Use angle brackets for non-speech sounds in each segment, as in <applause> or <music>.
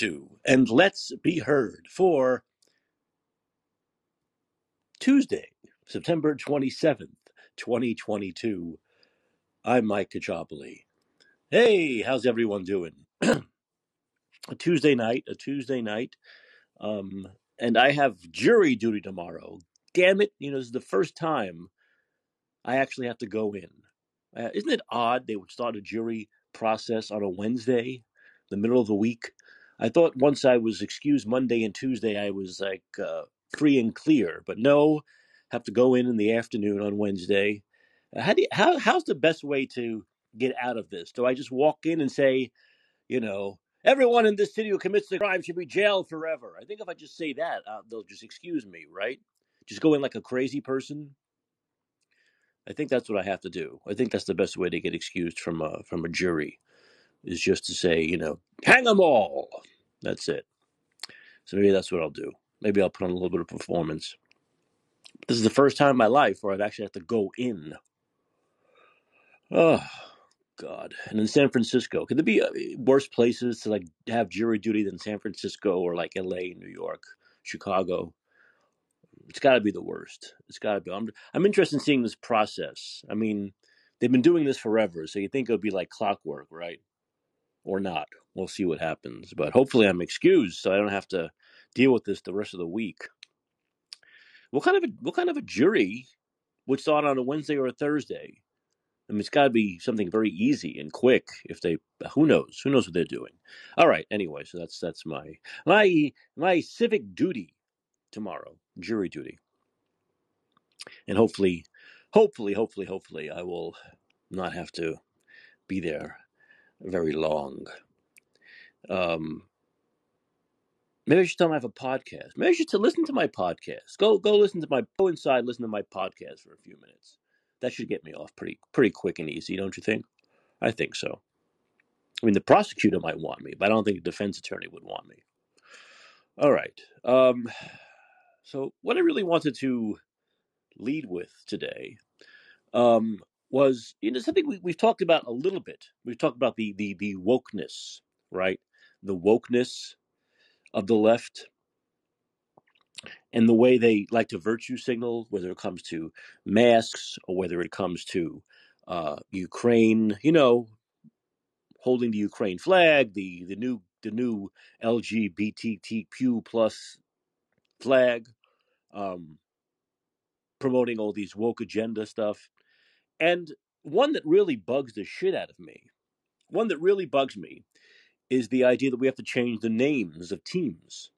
to, and let's be heard for Tuesday, September 27th, 2022. I'm Mike Kachopoli. Hey, how's everyone doing? <clears throat> A Tuesday night, a Tuesday night. Um, and I have jury duty tomorrow. Damn it, you know, this is the first time I actually have to go in. Uh, isn't it odd they would start a jury process on a Wednesday, the middle of the week? I thought once I was excused Monday and Tuesday, I was like uh, free and clear, but no, have to go in in the afternoon on Wednesday. Uh, how do you, how how's the best way to get out of this? Do I just walk in and say, you know, everyone in this city who commits a crime should be jailed forever? I think if I just say that, uh, they'll just excuse me, right? Just go in like a crazy person. I think that's what I have to do. I think that's the best way to get excused from a from a jury is just to say, you know, hang them all. That's it. So maybe that's what I'll do. Maybe I'll put on a little bit of performance. This is the first time in my life where I've actually had to go in. Oh God! And in San Francisco, could there be uh, worse places to like have jury duty than San Francisco or like L.A., New York, Chicago? It's got to be the worst. It's got to be. I'm I'm interested in seeing this process. I mean, they've been doing this forever, so you think it would be like clockwork, right? Or not. We'll see what happens. But hopefully, I'm excused so I don't have to deal with this the rest of the week. What kind of a what kind of a jury would start on a Wednesday or a Thursday? I mean, it's got to be something very easy and quick. If they, who knows, who knows what they're doing. All right. Anyway, so that's that's my my my civic duty tomorrow, jury duty, and hopefully, hopefully, hopefully, hopefully, I will not have to be there very long. Um, Maybe I should tell them I have a podcast. Maybe I should listen to my podcast. Go go listen to my go inside, listen to my podcast for a few minutes. That should get me off pretty pretty quick and easy, don't you think? I think so. I mean, the prosecutor might want me, but I don't think the defense attorney would want me. All right. Um, so what I really wanted to lead with today um, was you know something we, we've talked about a little bit. We've talked about the the the wokeness, right? The wokeness of the left and the way they like to virtue signal, whether it comes to masks or whether it comes to uh, Ukraine, you know, holding the Ukraine flag, the the new the new LGBTQ plus flag, um, promoting all these woke agenda stuff, and one that really bugs the shit out of me, one that really bugs me, is the idea that we have to change the names of teams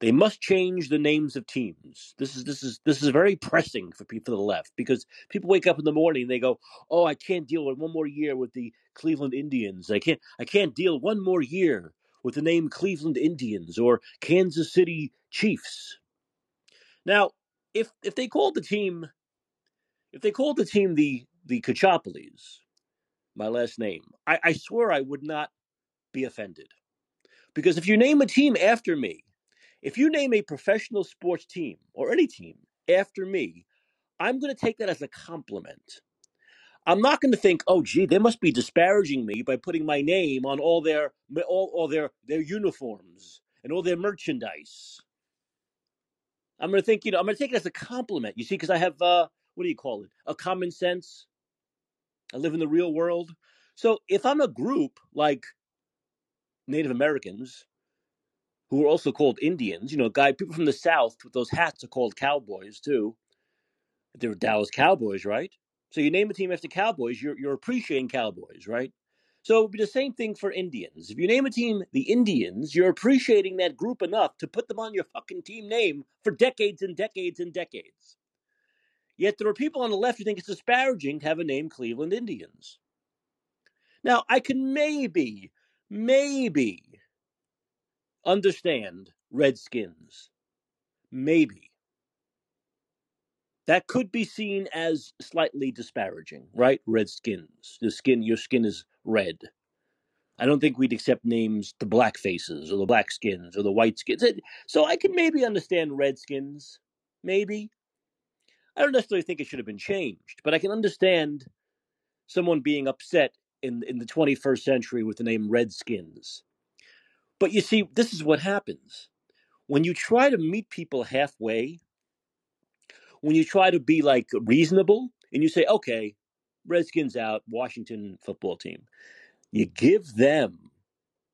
They must change the names of teams. This is this is this is very pressing for people to the left because people wake up in the morning and they go, "Oh, I can't deal with one more year with the Cleveland Indians. I can't I can't deal one more year with the name Cleveland Indians or Kansas City Chiefs." Now, if if they called the team if they called the team the the Kachopolis, my last name, I, I swear I would not be offended because if you name a team after me, if you name a professional sports team or any team after me, I'm going to take that as a compliment. I'm not going to think, oh, gee, they must be disparaging me by putting my name on all their all, all their their uniforms and all their merchandise. I'm going to think, you know, I'm going to take it as a compliment. You see, because I have uh, what do you call it? A common sense. I live in the real world. So if I'm a group like Native Americans who are also called Indians, you know, guy people from the South with those hats are called cowboys too They're Dallas Cowboys, right? So you name a team after Cowboys, you're you're appreciating Cowboys, right? So it would be the same thing for Indians. If you name a team the Indians, you're appreciating that group enough to put them on your fucking team name for decades and decades and decades. Yet there are people on the left who think it's disparaging to have a name Cleveland Indians. Now I can maybe, maybe understand Redskins. Maybe. that could be seen as slightly disparaging, right? Red skins. The skin, your skin is red. I don't think we'd accept names the black faces or the black skins or the white skins. So I can maybe understand redskins. Maybe. I don't necessarily think it should have been changed, but I can understand someone being upset in in the 21st century with the name Redskins. But you see, this is what happens when you try to meet people halfway. When you try to be like reasonable, and you say, "Okay, Redskins out, Washington football team," you give them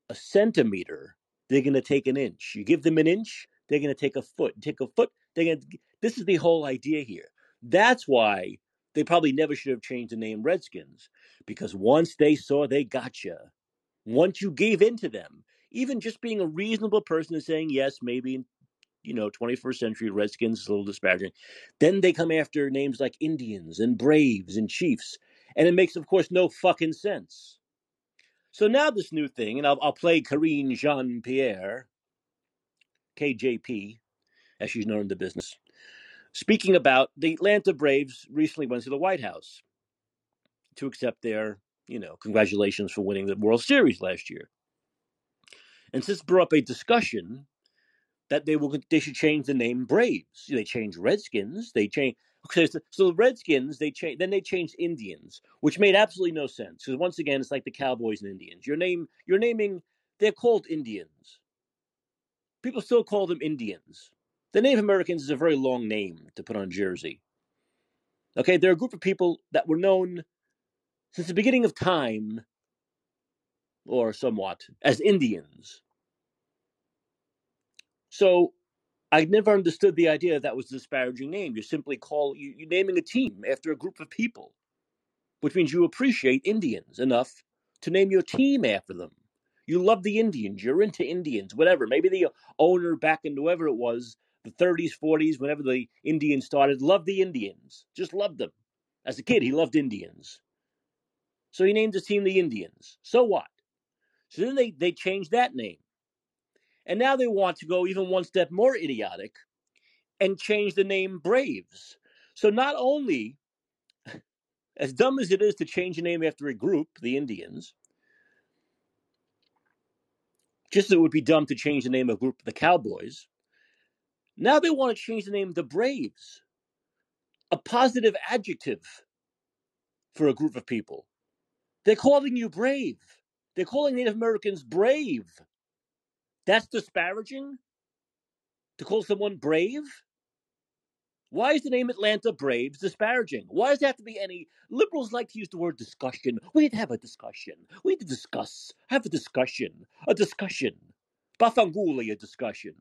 a centimeter, they're going to take an inch. You give them an inch, they're going to take a foot. Take a foot, they're going to. This is the whole idea here. That's why they probably never should have changed the name Redskins because once they saw they got you, once you gave in to them, even just being a reasonable person and saying yes, maybe you know, 21st century Redskins is a little disparaging. Then they come after names like Indians and Braves and Chiefs, and it makes, of course, no fucking sense. So now this new thing, and I'll, I'll play Karine Jean Pierre, KJP, as she's known in the business, speaking about the Atlanta Braves recently went to the White House to accept their, you know, congratulations for winning the World Series last year. And since brought up a discussion that they will they should change the name Braves. They change Redskins. They change okay, so, so the Redskins they change then they changed Indians, which made absolutely no sense because once again it's like the Cowboys and Indians. Your name you're naming they're called Indians. People still call them Indians. The Native Americans is a very long name to put on jersey. Okay, they're a group of people that were known since the beginning of time, or somewhat, as Indians. So I never understood the idea that, was a disparaging name. You simply call you, you're naming a team after a group of people, which means you appreciate Indians enough to name your team after them. You love the Indians. You're into Indians, whatever. Maybe the owner back in whoever it was, the 30s, 40s, whenever the Indians started, loved the Indians. Just loved them. As a kid, he loved Indians. So he named his team the Indians. So what? So then they, they changed that name. And now they want to go even one step more idiotic and change the name Braves. So not only, <laughs> as dumb as it is to change a name after a group, the Indians, just as it would be dumb to change the name of a group, the Cowboys, now they want to change the name the Braves, a positive adjective for a group of people. They're calling you brave. They're calling Native Americans brave. That's disparaging? To call someone brave? Why is the name Atlanta Braves disparaging? Why does there have to be any liberals like to use the word discussion? We need to have a discussion. We need to discuss. Have a discussion. A discussion. Bafanguli, a discussion.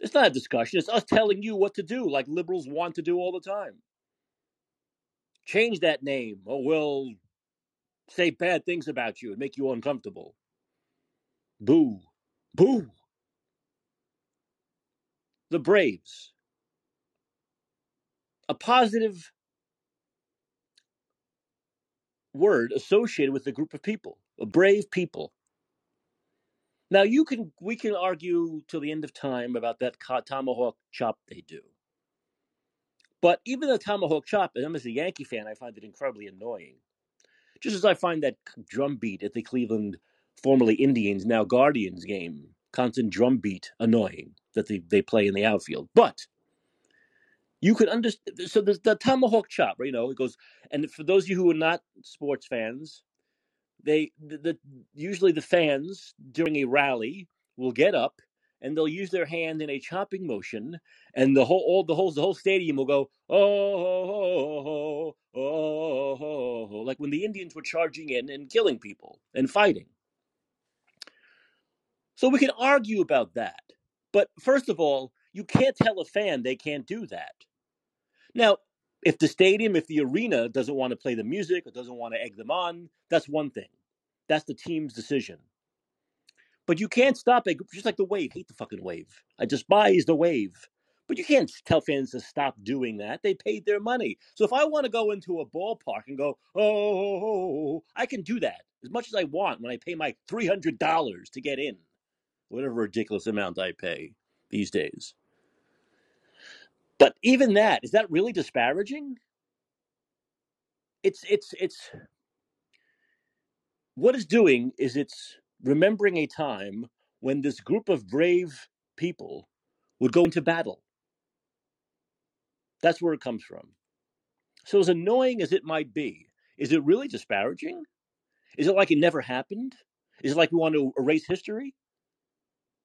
It's not a discussion. It's us telling you what to do, like liberals want to do all the time. Change that name, or we'll say bad things about you and make you uncomfortable. Boo. Boo. The Braves. A positive word associated with a group of people, a brave people. Now you can we can argue till the end of time about that tomahawk chop they do. But even the tomahawk chop, and I'm as a Yankee fan, I find it incredibly annoying. Just as I find that drum beat at the Cleveland formerly Indians, now Guardians game, constant drum beat annoying that they, they play in the outfield. But you could understand so the tomahawk chop, you know, it goes and for those of you who are not sports fans, they the, the usually the fans during a rally will get up and they'll use their hand in a chopping motion and the whole all the whole the whole stadium will go oh oh oh oh, oh, oh like when the Indians were charging in and killing people and fighting. So we can argue about that. But first of all, you can't tell a fan they can't do that. Now, if the stadium, if the arena doesn't want to play the music or doesn't want to egg them on, that's one thing. That's the team's decision. But you can't stop it, just like the wave. Hate the fucking wave. I despise the wave. But you can't tell fans to stop doing that. They paid their money. So if I want to go into a ballpark and go, oh, I can do that as much as I want when I pay my $300 to get in, whatever ridiculous amount I pay these days. But even that, is that really disparaging? It's, it's, it's, what it's doing is it's remembering a time when this group of brave people would go into battle. That's where it comes from. So, as annoying as it might be, is it really disparaging? Is it like it never happened? Is it like we want to erase history?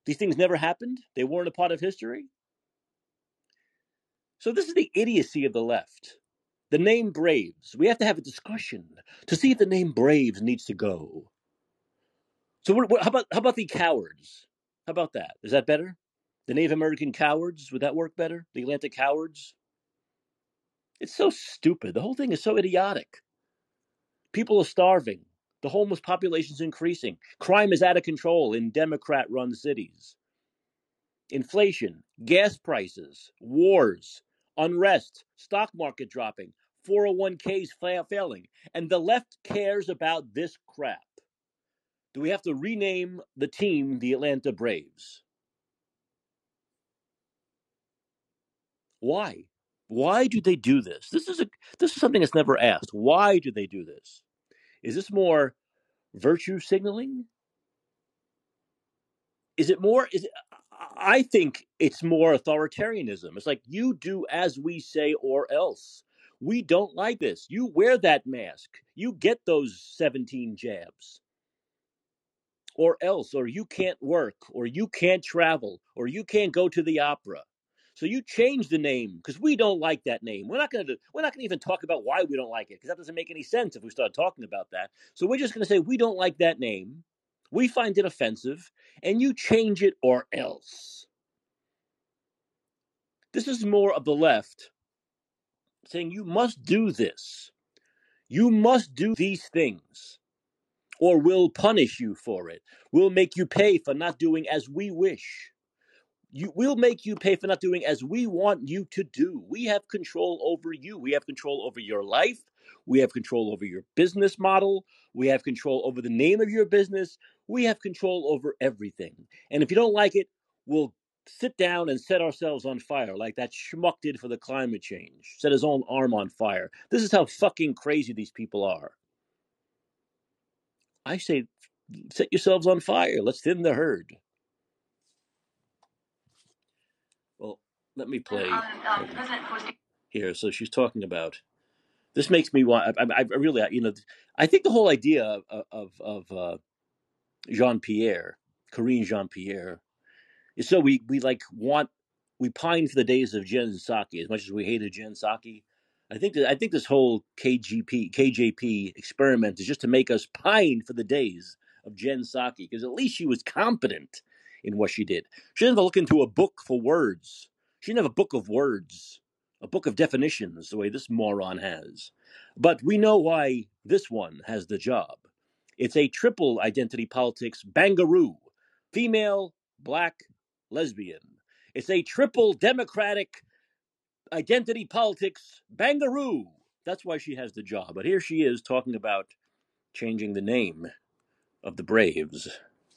These things never happened. They weren't a part of history. So this is the idiocy of the left. The name Braves. We have to have a discussion to see if the name Braves needs to go. So what, what, how about how about the cowards? How about that? Is that better? The Native American cowards would that work better? The Atlantic cowards. It's so stupid. The whole thing is so idiotic. People are starving. The homeless population is increasing. Crime is out of control in Democrat run cities. Inflation, gas prices, wars, unrest, stock market dropping, 401ks fa- failing. And the left cares about this crap. Do we have to rename the team the Atlanta Braves? Why? Why do they do this? This is a this is something that's never asked. Why do they do this? Is this more virtue signaling? Is it more is it, I think it's more authoritarianism. It's like you do as we say or else. We don't like this. You wear that mask. You get those 17 jabs. Or else or you can't work or you can't travel or you can't go to the opera. So you change the name because we don't like that name. We're not going to we're not going to even talk about why we don't like it because that doesn't make any sense if we start talking about that. So we're just going to say we don't like that name. We find it offensive and you change it or else. This is more of the left saying you must do this. You must do these things or we'll punish you for it. We'll make you pay for not doing as we wish. You, we'll make you pay for not doing as we want you to do. We have control over you. We have control over your life. We have control over your business model. We have control over the name of your business. We have control over everything. And if you don't like it, we'll sit down and set ourselves on fire like that schmuck did for the climate change. Set his own arm on fire. This is how fucking crazy these people are. I say, set yourselves on fire. Let's thin the herd. Well, let me play um, here. So she's talking about this makes me want. I, I, I really, you know, I think the whole idea of of, of uh, Jean Pierre, Karine Jean Pierre, so we we like want we pine for the days of Jen Psaki as much as we hated Jen Psaki. I think that I think this whole KGP KJP experiment is just to make us pine for the days of Jen Psaki because at least she was competent in what she did. She didn't have to look into a book for words. She didn't have a book of words, a book of definitions, the way this moron has. But we know why this one has the job. It's a triple identity politics bangaroo female, black, lesbian. It's a triple democratic identity politics bangaroo. That's why she has the job. But here she is talking about changing the name of the Braves.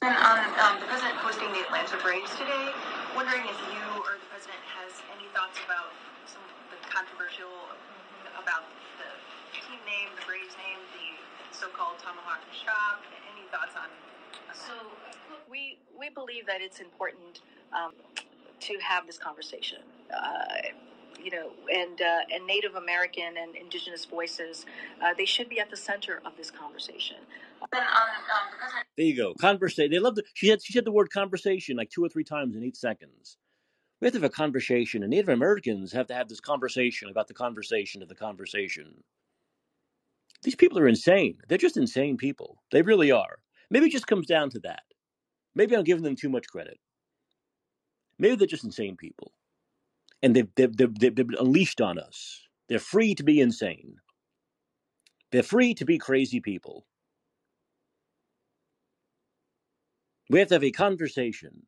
And on um, the president hosting the Atlanta Braves today, wondering if you or the president has any thoughts about some of the controversial about the team name, the Braves name, the so-called tomahawk chop. Any thoughts on? on So we we believe that it's important um, to have this conversation. Uh, you know, and uh, and Native American and Indigenous voices, uh, they should be at the center of this conversation. Then on um, the president There you go. Conversation. They love the. She had she said the word conversation like two or three times in eight seconds. We have to have a conversation, and Native Americans have to have this conversation about the conversation of the conversation. These people are insane. They're just insane people. They really are. Maybe it just comes down to that. Maybe I'm giving them too much credit. Maybe they're just insane people, and they've they've, they've, they've been unleashed on us. They're free to be insane. They're free to be crazy people. We have to have a conversation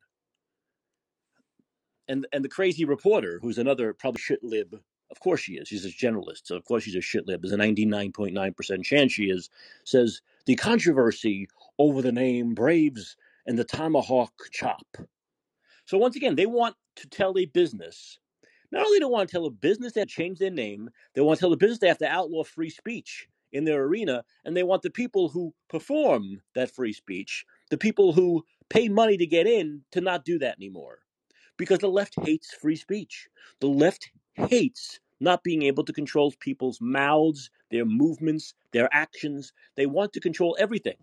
and and the crazy reporter, who's another probably shit lib. Of course she is. She's a generalist, so of course she's a shitlib. There's a 99.9% chance she is. Says the controversy over the name Braves and the tomahawk chop. So once again, they want to tell a business. Not only do they want to tell a business they have to change their name, they want to tell the business they have to outlaw free speech in their arena, and they want the people who perform that free speech, the people who pay money to get in, to not do that anymore because the left hates free speech. The left hates not being able to control people's mouths, their movements, their actions. They want to control everything.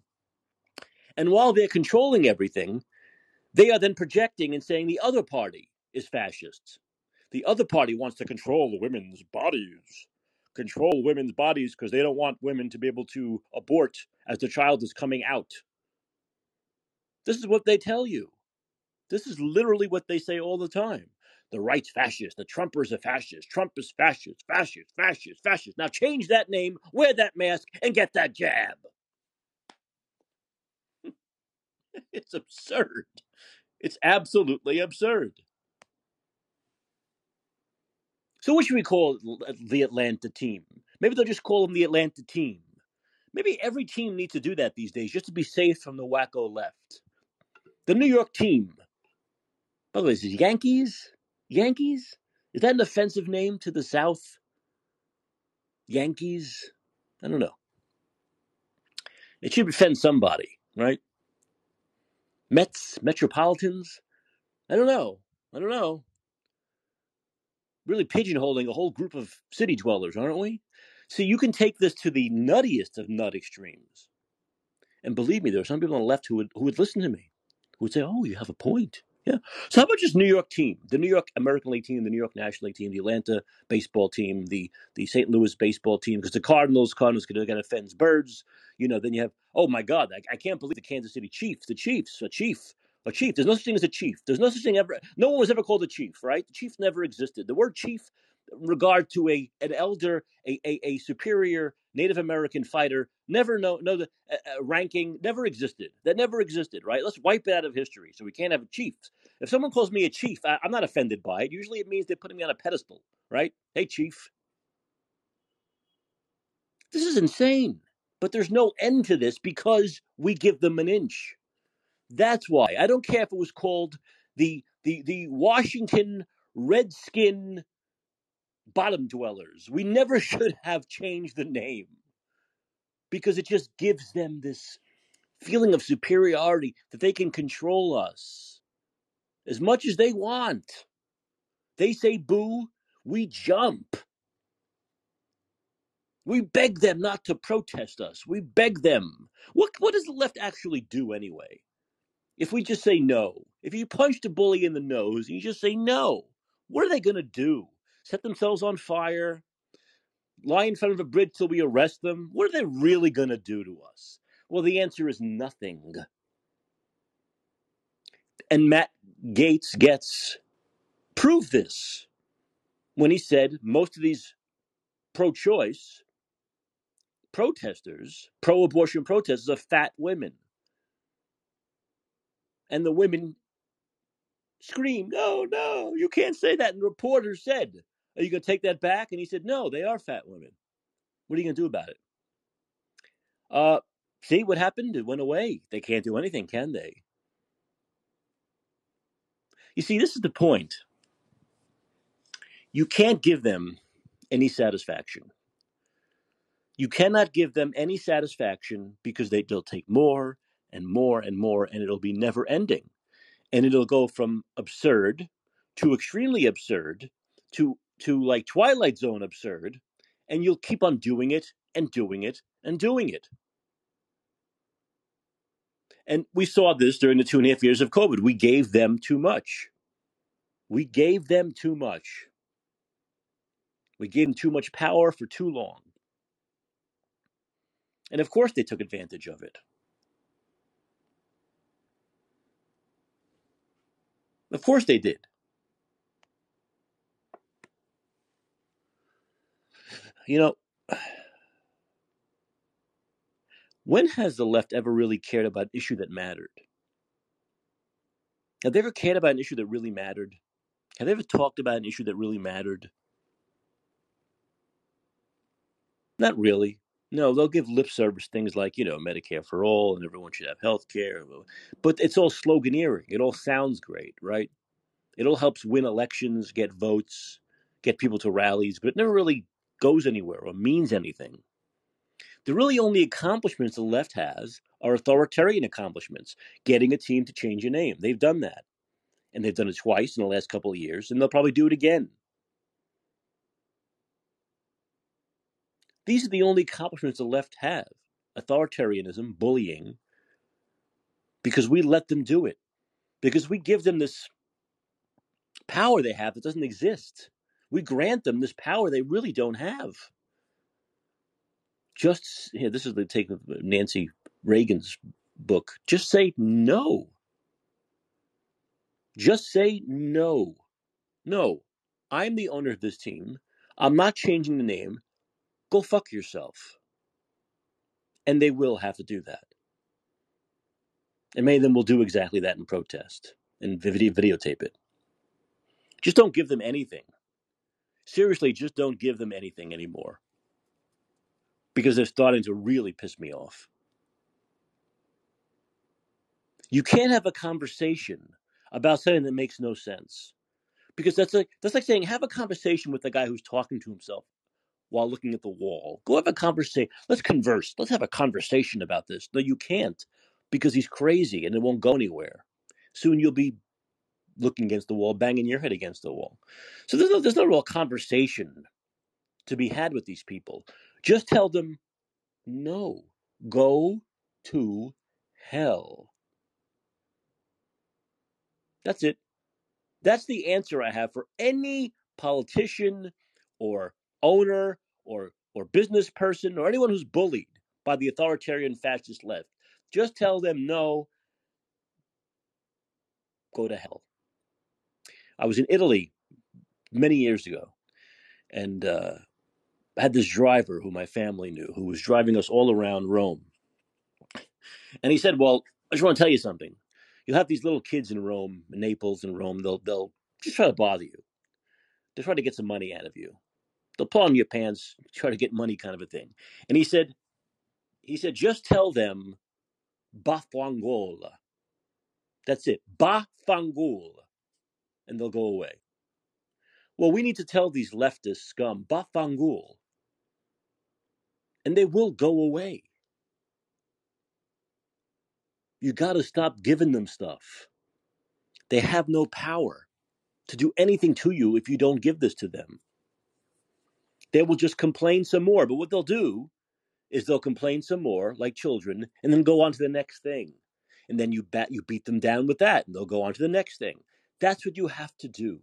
And while they're controlling everything, they are then projecting and saying the other party is fascist. The other party wants to control women's bodies, control women's bodies because they don't want women to be able to abort as the child is coming out. This is what they tell you. This is literally what they say all the time. The right's fascist. The Trumpers are fascist. Trump is fascist, fascist, fascist, fascist. Now change that name, wear that mask, and get that jab. <laughs> It's absurd. It's absolutely absurd. So what should we call uh, the Atlanta team? Maybe they'll just call them the Atlanta team. Maybe every team needs to do that these days just to be safe from the wacko left. The New York team. By the way, is it Yankees? Yankees? Is that an offensive name to the South? Yankees? I don't know. It should offend somebody, right? Mets? Metropolitans? I don't know. I don't know. Really pigeonholing a whole group of city dwellers, aren't we? See, you can take this to the nuttiest of nut extremes. And believe me, there are some people on the left who would who would listen to me, who would say, "Oh, you have a point." Yeah. So how about just New York team, the New York American League team, the New York National League team, the Atlanta baseball team, the the St. Louis baseball team, because the Cardinals, Cardinals going to offend birds. You know, then you have, oh my God, I, I can't believe the Kansas City Chiefs, the Chiefs, a chief, a chief. There's no such thing as a chief. There's no such thing ever. No one was ever called a chief, right? The chief never existed. The word chief regard to a an elder, a, a, a superior Native American fighter, never know know the uh, uh, ranking never existed. That never existed, right? Let's wipe it out of history, so we can't have chiefs. If someone calls me a chief, I, I'm not offended by it. Usually, it means they're putting me on a pedestal, right? Hey, chief, this is insane. But there's no end to this because we give them an inch. That's why I don't care if it was called the the the Washington Redskin bottom dwellers. We never <laughs> should have changed the name because it just gives them this feeling of superiority that they can control us as much as they want. They say boo, we jump. We beg them not to protest us. We beg them. What what does the left actually do anyway? If we just say no, if you punch the bully in the nose and you just say no, what are they going to do? Set themselves on fire? lie in front of a bridge till we arrest them? What are they really going to do to us? Well, the answer is nothing. And Matt Gaetz gets proved this when he said most of these pro choice protesters, pro abortion protesters, are fat women. And the women screamed, No, no, you can't say that. And the reporter said, Are you going to take that back? And he said, No, they are fat women. What are you going to do about it? Uh, see what happened? It went away. They can't do anything, can they? You see, this is the point. You can't give them any satisfaction. You cannot give them any satisfaction because they, they'll take more and more and more, and it'll be never ending. And it'll go from absurd to extremely absurd to to like Twilight Zone absurd, and you'll keep on doing it and doing it and doing it. And we saw this during the two and a half years of COVID. We gave them too much. We gave them too much. We gave them too much power for too long. And of course, they took advantage of it. Of course, they did. You know, when has the left ever really cared about an issue that mattered? Have they ever cared about an issue that really mattered? Have they ever talked about an issue that really mattered? Not really. No, they'll give lip service things like, you know, Medicare for all and everyone should have health care. But it's all sloganeering. It all sounds great, right? It all helps win elections, get votes, get people to rallies, but it never really goes anywhere or means anything. The really only accomplishments the left has are authoritarian accomplishments, getting a team to change a name. They've done that. And they've done it twice in the last couple of years, and they'll probably do it again. These are the only accomplishments the left have authoritarianism, bullying, because we let them do it, because we give them this power they have that doesn't exist. We grant them this power they really don't have. Just here, this is the take of Nancy Reagan's book. Just say no. Just say no. No, I'm the owner of this team. I'm not changing the name. Go fuck yourself. And they will have to do that. And many of them will do exactly that in protest and videotape it. Just don't give them anything. Seriously, just don't give them anything anymore. Because they're starting to really piss me off. You can't have a conversation about something that makes no sense. Because that's like that's like saying have a conversation with the guy who's talking to himself while looking at the wall. Go have a conversation. Let's converse. Let's have a conversation about this. No, you can't because he's crazy and it won't go anywhere. Soon you'll be looking against the wall, banging your head against the wall. So there's no there's no real conversation to be had with these people. Just tell them no. Go to hell. That's it. That's the answer I have for any politician or owner or or business person or anyone who's bullied by the authoritarian fascist left. Just tell them no, go to hell. I was in Italy many years ago, and uh, I had this driver who my family knew who was driving us all around Rome. And he said, "Well, I just want to tell you something. You'll have these little kids in Rome, Naples, and Rome. They'll they'll just try to bother you. They'll try to get some money out of you. They'll pull on your pants, try to get money, kind of a thing." And he said, he said, just tell them Bafangola. That's it, Bafangul, and they'll go away. Well, we need to tell these leftist scum Bafangul, and they will go away. You got to stop giving them stuff. They have no power to do anything to you if you don't give this to them. They will just complain some more. But what they'll do is they'll complain some more, like children, and then go on to the next thing. And then you bat you beat them down with that, and they'll go on to the next thing. That's what you have to do.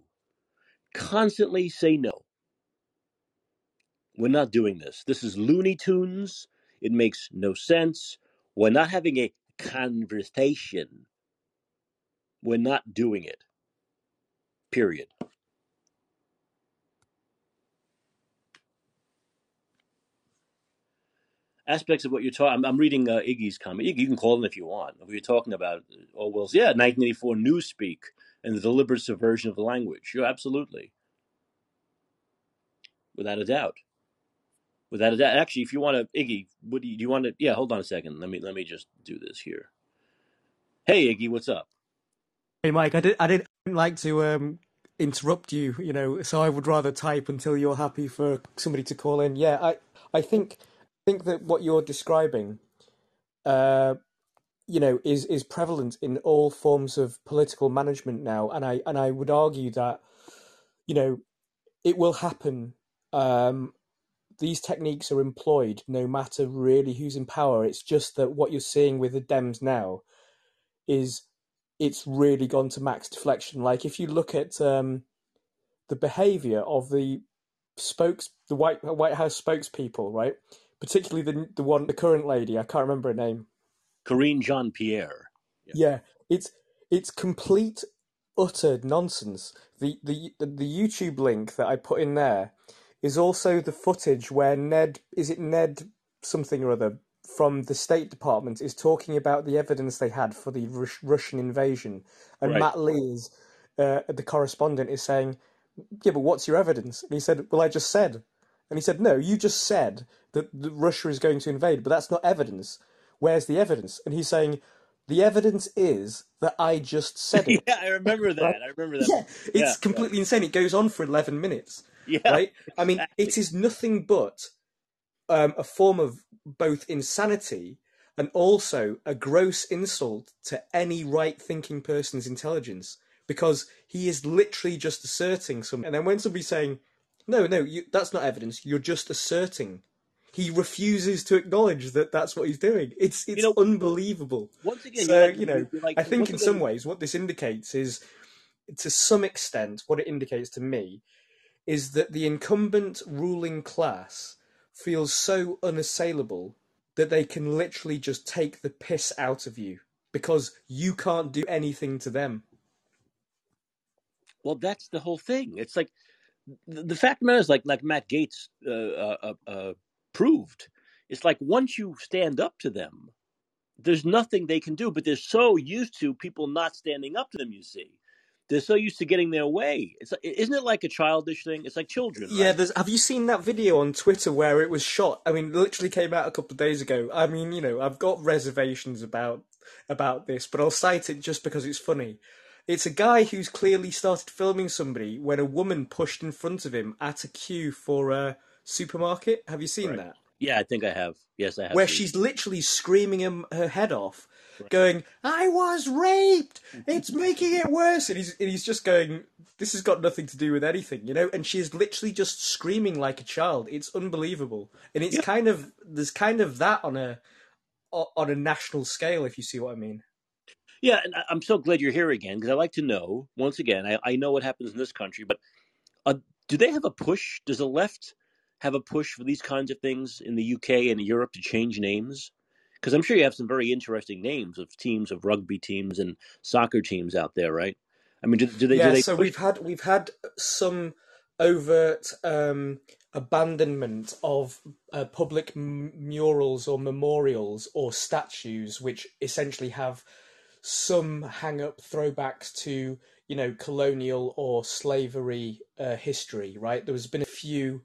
Constantly say no. We're not doing this. This is Looney Tunes. It makes no sense. We're not having a conversation. We're not doing it. Period. Aspects of what you're talking. I'm, I'm reading uh, Iggy's comment. Iggy, you can call in if you want. If you're talking about uh, Orwell's, yeah, 1984 Newspeak and the deliberate subversion of the language. You're absolutely, without a doubt, without a doubt. Actually, if you want to, Iggy, what do you, do you want to? Yeah, hold on a second. Let me let me just do this here. Hey, Iggy, what's up? Hey, Mike, I did I didn't like to um, interrupt you, you know, so I would rather type until you're happy for somebody to call in. Yeah, I I think think that what you're describing, uh, you know, is is prevalent in all forms of political management now, and I and I would argue that, you know, it will happen. Um, these techniques are employed no matter really who's in power. It's just that what you're seeing with the Dems now is it's really gone to max deflection. Like if you look at um, the behavior of the spokes, the White White House spokespeople, right? Particularly the the one, the current lady, I can't remember her name. Karine Jean Pierre. Yeah. yeah, it's it's complete utter nonsense. The, the the YouTube link that I put in there is also the footage where Ned is it Ned something or other from the State Department is talking about the evidence they had for the Rus- Russian invasion, and right. Matt Lee is uh, the correspondent is saying, "Yeah, but what's your evidence?" And he said, "Well, I just said." And he said, "No, you just said that Russia is going to invade, but that's not evidence. Where's the evidence?" And he's saying, "The evidence is that I just said <laughs> it." yeah, I remember that. Right? I remember that. Yeah, it's yeah, completely yeah. insane. It goes on for eleven minutes. Yeah, <laughs> right. I mean, it is nothing but um, a form of both insanity and also a gross insult to any right thinking person's intelligence because he is literally just asserting something. And then when somebody's saying, no, no, you, that's not evidence, you're just asserting. He refuses to acknowledge that that's what he's doing. It's it's You know, unbelievable. once again, So you know, like I think in again, some ways what this indicates is, to some extent, what it indicates to me is that the incumbent ruling class feels so unassailable that they can literally just take the piss out of you because you can't do anything to them. well, that's the whole thing. It's like the, the fact of the matter is, like like Matt Gaetz uh, uh, uh, proved, it's like once you stand up to them, there's nothing they can do. But they're so used to people not standing up to them. You see, they're so used to getting their way. It's isn't it like a childish thing? It's like children, Yeah, right? there's. Have you seen that video on Twitter where it was shot? I mean, it literally came out a couple of days ago. I mean, you know, I've got reservations about about this, but I'll cite it just because it's funny. It's a guy who's clearly started filming somebody when a woman pushed in front of him at a queue for a supermarket. Have you seen Right. that? Yeah, I think I have. Yes, I have. Where seen she's literally screaming him her head off, Right. going, "I was raped! It's making it worse!" And he's and he's just going, "This has got nothing to do with anything," you know. And she is literally just screaming like a child. It's unbelievable, and it's Yeah. kind of there's kind of that on a on a national scale, if you see what I mean. Yeah, and I'm so glad you're here again because I like to know. Once again, I, I know what happens in this country, but uh, do they have a push? Does the left have a push for these kinds of things in the UK and Europe to change names? Because I'm sure you have some very interesting names of teams of rugby teams and soccer teams out there, right? I mean, do, do they? yeah, do they so push? we've had we've had some overt um, abandonment of uh, public m- murals or memorials or statues, which essentially have some hang up throwbacks to you know colonial or slavery uh, history. Right, there has been a few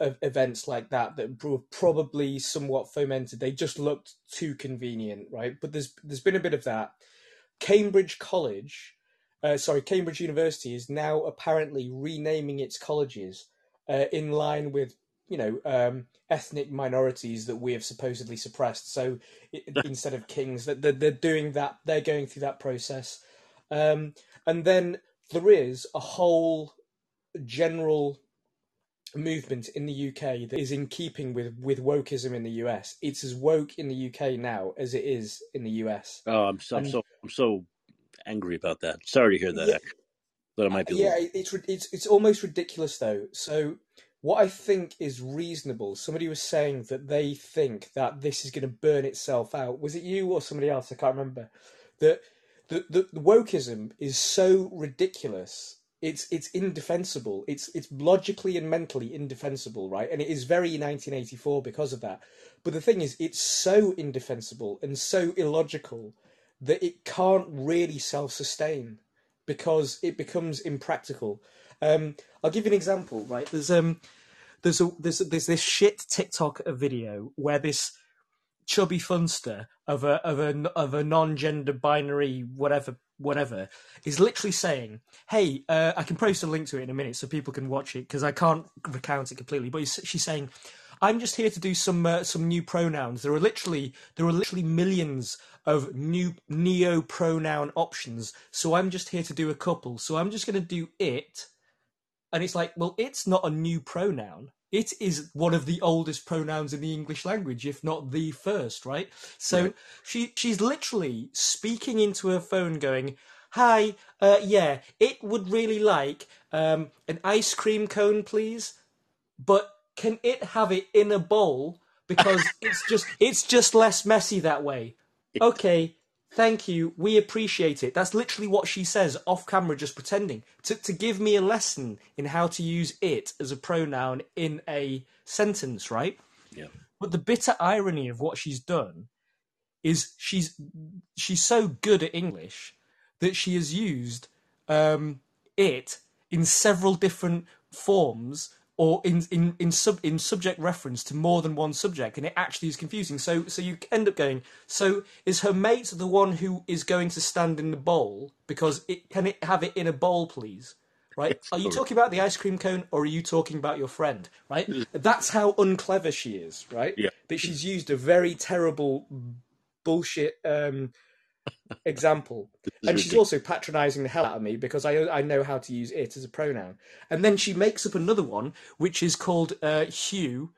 of events like that that were probably somewhat fomented. They just looked too convenient, right? But there's there's been a bit of that. Cambridge College, uh, sorry, Cambridge University is now apparently renaming its colleges uh, in line with you know um, ethnic minorities that we have supposedly suppressed. So i instead of kings, that they're, they're doing that, they're going through that process, um, and then there is a whole general movement in the UK that is in keeping with with wokeism in the US. It's as woke in the UK now as it is in the US. oh, I'm so, I'm so I'm so angry about that. Sorry to hear that. yeah, thought it might be yeah, little. it's it's it's almost ridiculous though. So what I think is reasonable. Somebody was saying that they think that this is going to burn itself out. Was it you or somebody else? I can't remember. That the, the, the wokeism is so ridiculous. It's it's indefensible. It's it's logically and mentally indefensible, right? And it is very 1984 because of that. But the thing is, it's so indefensible and so illogical that it can't really self-sustain because it becomes impractical. Um, I'll give you an example, right? There's um, there's a there's there's this shit TikTok video where this chubby funster of a of a of a non-gender binary whatever whatever is literally saying, "Hey, uh, I can post a link to it in a minute so people can watch it because I can't recount it completely." But she's saying, "I'm just here to do some uh, some new pronouns. There are literally there are literally millions of new neo pronoun options. So I'm just here to do a couple. So I'm just going to do it." And it's like, well, it's not a new pronoun. It is one of the oldest pronouns in the English language, if not the first, right? So Right. she she's literally speaking into her phone, going, "Hi, uh, yeah, it would really like um, an ice cream cone, please, but can it have it in a bowl because <laughs> it's just it's just less messy that way." Okay, thank you. We appreciate it. That's literally what she says off camera, just pretending to, to give me a lesson in how to use it as a pronoun in a sentence, right? Yeah. But the bitter irony of what she's done is she's she's so good at English that she has used um, it in several different forms or in, in, in sub in subject reference to more than one subject and it actually is confusing. So so you end up going so is her mate the one who is going to stand in the bowl? Because it can it have it in a bowl please? Right? It's are you talking about the ice cream cone or are you talking about your friend? Right? That's how unclever she is right? Yeah. that she's used a very terrible bullshit um example <laughs> and she's also patronizing the hell out of me because I I know how to use it as a pronoun. And then she makes up another one which is called uh, Hugh,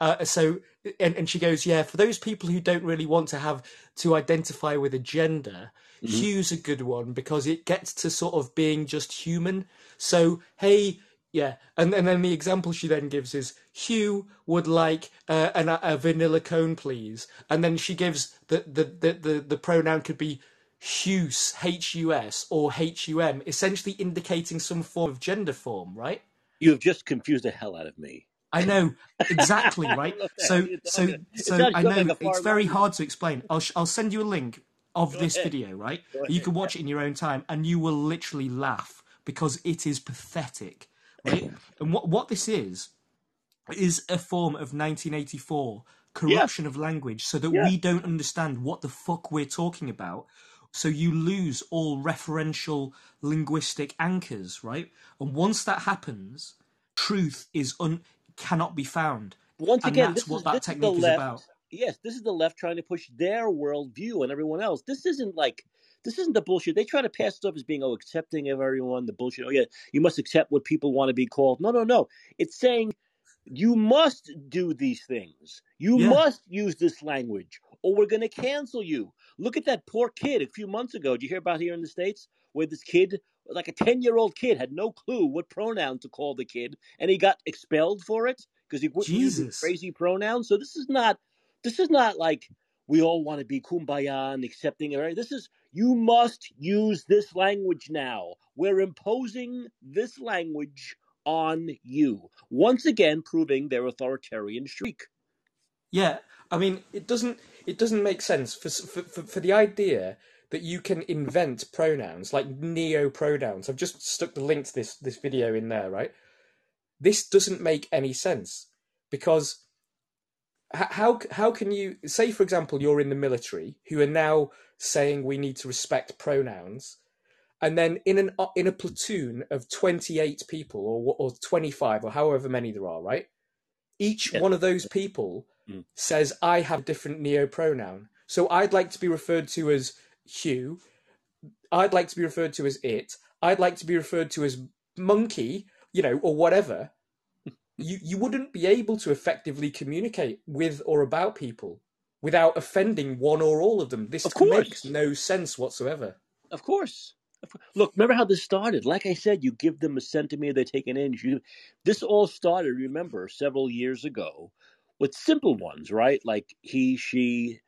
Uh, so, and, and she goes, yeah, for those people who don't really want to have to identify with a gender, Mhm. Hugh's a good one because it gets to sort of being just human. So, hey, yeah, and, and then the example she then gives is Hugh would like uh, an, a vanilla cone, please. And then she gives the the, the, the, the pronoun could be Hus, H U S, or H U M, essentially indicating some form of gender form, right? You have just confused the hell out of me. I know exactly, <laughs> right? So, so, so I know like it's very hard to explain. I'll sh- I'll send you a link of Go this ahead. video, right? Go You ahead. can watch it in your own time, and you will literally laugh because it is pathetic, right? and what what this is is a form of 1984 corruption of language, so that Yeah. we don't understand what the fuck we're talking about. So you lose all referential linguistic anchors, right? And once that happens, truth is un cannot be found. Once And again, that's what is that this is technique is about. Yes, this is the left trying to push their worldview on everyone else. This isn't like this isn't the bullshit. They try to pass stuff as being oh accepting of everyone. The bullshit. Oh yeah, you must accept what people want to be called. No, no, no. It's saying you must do these things. You Yeah. must use this language, or we're going to cancel you. Look at that poor kid a few months ago. Did you hear about here in the states where this kid, like a ten-year-old kid, had no clue what pronoun to call the kid, and he got expelled for it because he wouldn't use crazy pronouns. So this is not. This is not like we all want to be kumbaya and accepting. Right? This is you must use this language now. We're imposing this language on you. Once again, proving their authoritarian streak. Yeah, I mean, it doesn't it doesn't make sense for for for, for the idea that you can invent pronouns like neo pronouns. I've just stuck the link to this this video in there, right? This doesn't make any sense because how how can you say, for example, you're in the military who are now saying we need to respect pronouns, and then in an in a platoon of twenty eight people or or twenty five or however many there are, right? Each Yes. one of those people Mm. says I have a different neo pronoun, so I'd like to be referred to as Hugh. I'd like to be referred to as it. I'd like to be referred to as monkey, you know, or whatever. You you wouldn't be able to effectively communicate with or about people without offending one or all of them. This Of makes no sense whatsoever. Of course. Look, remember how this started? Like I said, you give them a centimeter, they take an inch. You, this all started, remember, several years ago with simple ones, right? Like he, she,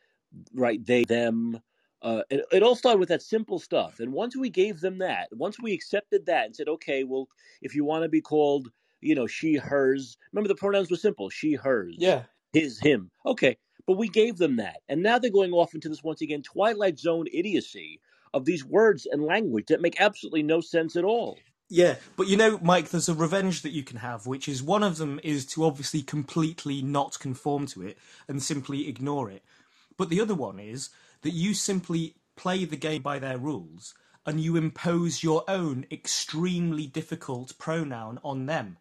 right? They, them. Uh, it, it all started with that simple stuff. And once we gave them that, once we accepted that and said, okay, well, if you want to be called, you know, she, hers, remember the pronouns were simple she, hers Yeah. his, him. Okay, but we gave them that, and now they're going off into this once again twilight zone idiocy of these words and language that make absolutely no sense at all. Yeah, but you know, Mike, there's a revenge that you can have, which is one of them is to obviously completely not conform to it and simply ignore it. But the other one is that you simply play the game by their rules and you impose your own extremely difficult pronoun on them.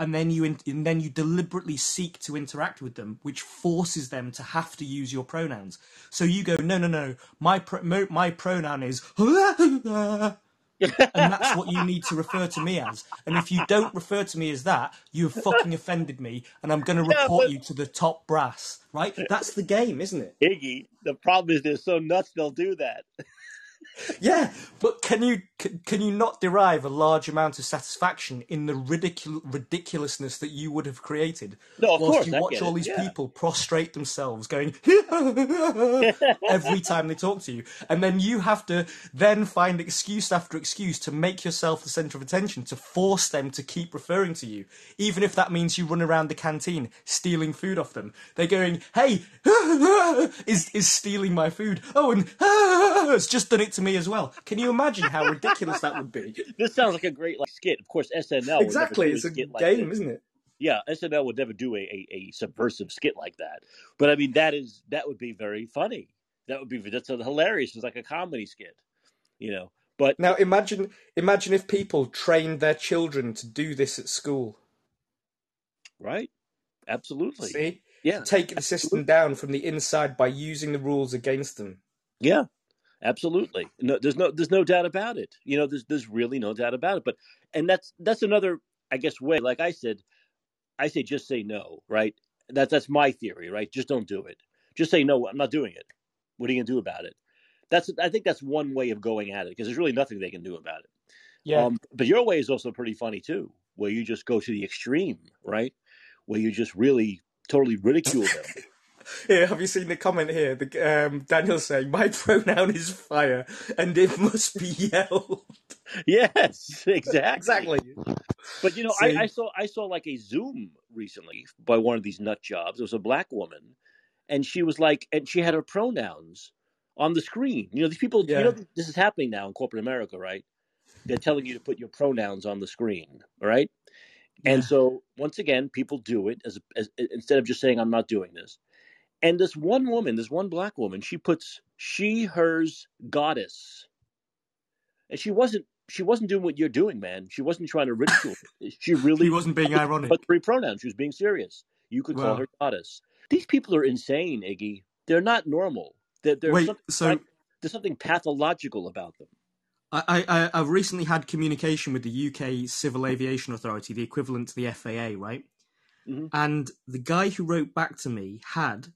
And then you in, and then you deliberately seek to interact with them, which forces them to have to use your pronouns. So you go, no, no, no. My pro, mo, my pronoun is <laughs> and that's what you need to refer to me as. And if you don't refer to me as that, you have fucking offended me, and I'm going <laughs> to Yeah, report but- you to the top brass. Right? That's the game, isn't it? Iggy, the problem is they're so nuts they'll do that. <laughs> Yeah, but can you can, can you not derive a large amount of satisfaction in the ridicul- ridiculousness that you would have created? No, of course, you I watch all these yeah. people prostrate themselves, going <laughs> every time they talk to you, and then you have to then find excuse after excuse to make yourself the centre of attention to force them to keep referring to you, even if that means you run around the canteen stealing food off them. They're going, "Hey, <laughs> is is stealing my food?" Oh, and <laughs> it's just done it to me as well. Can you imagine how ridiculous that would be? <laughs> This sounds like a great like skit. Of course, SNL would Exactly, it's a like game, this. isn't it? Yeah, SNL would never do a, a, a subversive skit like that. But I mean, that is that would be very funny. That would be that's a hilarious. It's like a comedy skit, you know. But Now imagine imagine if people trained their children to do this at school. right, absolutely, See? yeah, Take the system down from the inside by using the rules against them. yeah, absolutely. No, there's no there's no doubt about it. You know, there's there's really no doubt about it. But and that's that's another, I guess, way. Like I said, I say just say no, right? That's that's my theory, right? Just don't do it. Just say no. I'm not doing it. What are you gonna do about it? That's I think that's one way of going at it because there's really nothing they can do about it. Yeah. Um, but your way is also pretty funny too, where you just go to the extreme, right? Where you just really totally ridicule them. Here, have you seen the comment here? The, um, Daniel saying, "My <laughs> pronoun is fire, and it must be yelled." <laughs> yes, exactly. exactly. <laughs> But you know, I, I saw I saw like a Zoom recently by one of these nut jobs. It was a black woman, and she was like, and she had her pronouns on the screen. You know, these people. Yeah. You know, this is happening now in corporate America, right? They're telling you to put your pronouns on the screen, all right? And Yeah. so once again, people do it as, as instead of just saying I'm not doing this. And this one woman, this one black woman, she puts she, hers, goddess, and she wasn't she wasn't doing what you're doing, man. She wasn't trying to ridicule. <laughs> She really He wasn't being ironic. but three pronouns. She was being serious. You could call her goddess. These people are insane, Iggy. They're not normal. They're, they're Wait, so like- there's something pathological about them. I, I, I've recently had communication with the UK Civil Aviation Authority, the equivalent to the FAA, right? Mhm. And the guy who wrote back to me had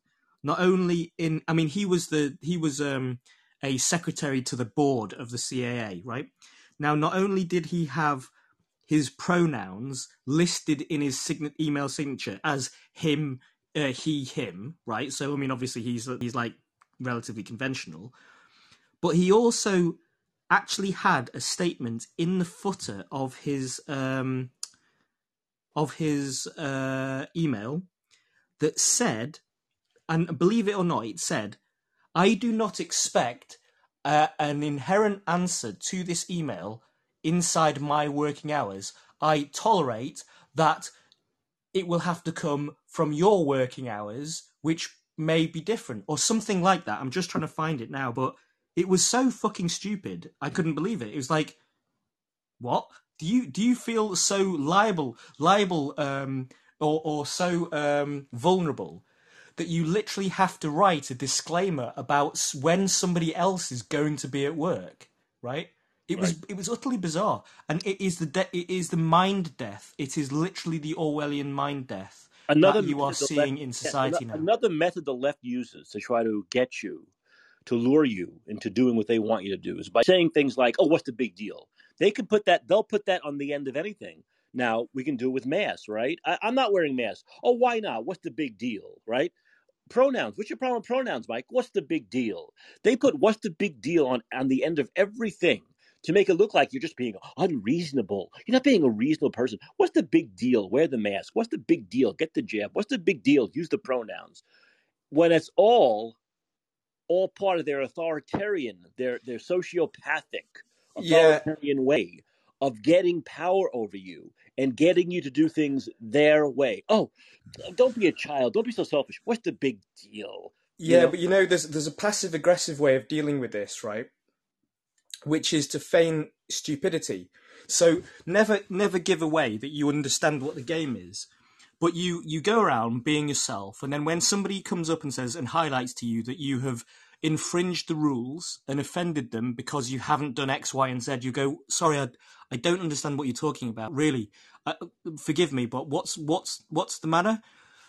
not only in, I mean, he was the he was um, a secretary to the board of the CAA, right? Now, not only did he have his pronouns listed in his sign- email signature as him, uh, he, him, right? So, I mean, obviously, he's he's like relatively conventional, but he also actually had a statement in the footer of his um, of his uh, email that said, and believe it or not, it said, "I do not expect uh, an inherent answer to this email inside my working hours. I tolerate that it will have to come from your working hours, which may be different, or something like that." I'm just trying to find it now, but it was so fucking stupid. I couldn't believe it. It was like, what? Do you do you feel so liable, liable, um, or or so um, vulnerable that you literally have to write a disclaimer about when somebody else is going to be at work? Right? It was it was utterly bizarre, and it is the de- it is the mind death. It is literally the Orwellian mind death Another that you are seeing left- in yeah, society ano- now. Another method the left uses to try to get you, to lure you into doing what they want you to do, is by saying things like, "Oh, what's the big deal?" They can put that. They'll put that on the end of anything. Now we can do it with masks, right? I, I'm not wearing masks. Oh, why not? What's the big deal, right? Pronouns. What's your problem with pronouns, Mike? What's the big deal? They put "What's the big deal" on on the end of everything to make it look like you're just being unreasonable. You're not being a reasonable person. What's the big deal? Wear the mask. What's the big deal? Get the jab. What's the big deal? Use the pronouns. When it's all all part of their authoritarian, their their sociopathic Yeah. authoritarian way of getting power over you and getting you to do things their way. Oh, don't be a child. Don't be so selfish. What's the big deal? Yeah, know? but you know, there's there's a passive aggressive way of dealing with this, right? Which is to feign stupidity. So never never give away that you understand what the game is, but you you go around being yourself, and then when somebody comes up and says and highlights to you that you have infringed the rules and offended them because you haven't done X, Y, and Z, you go, sorry, I, I don't understand what you're talking about. Really, uh, forgive me, but what's what's what's the matter?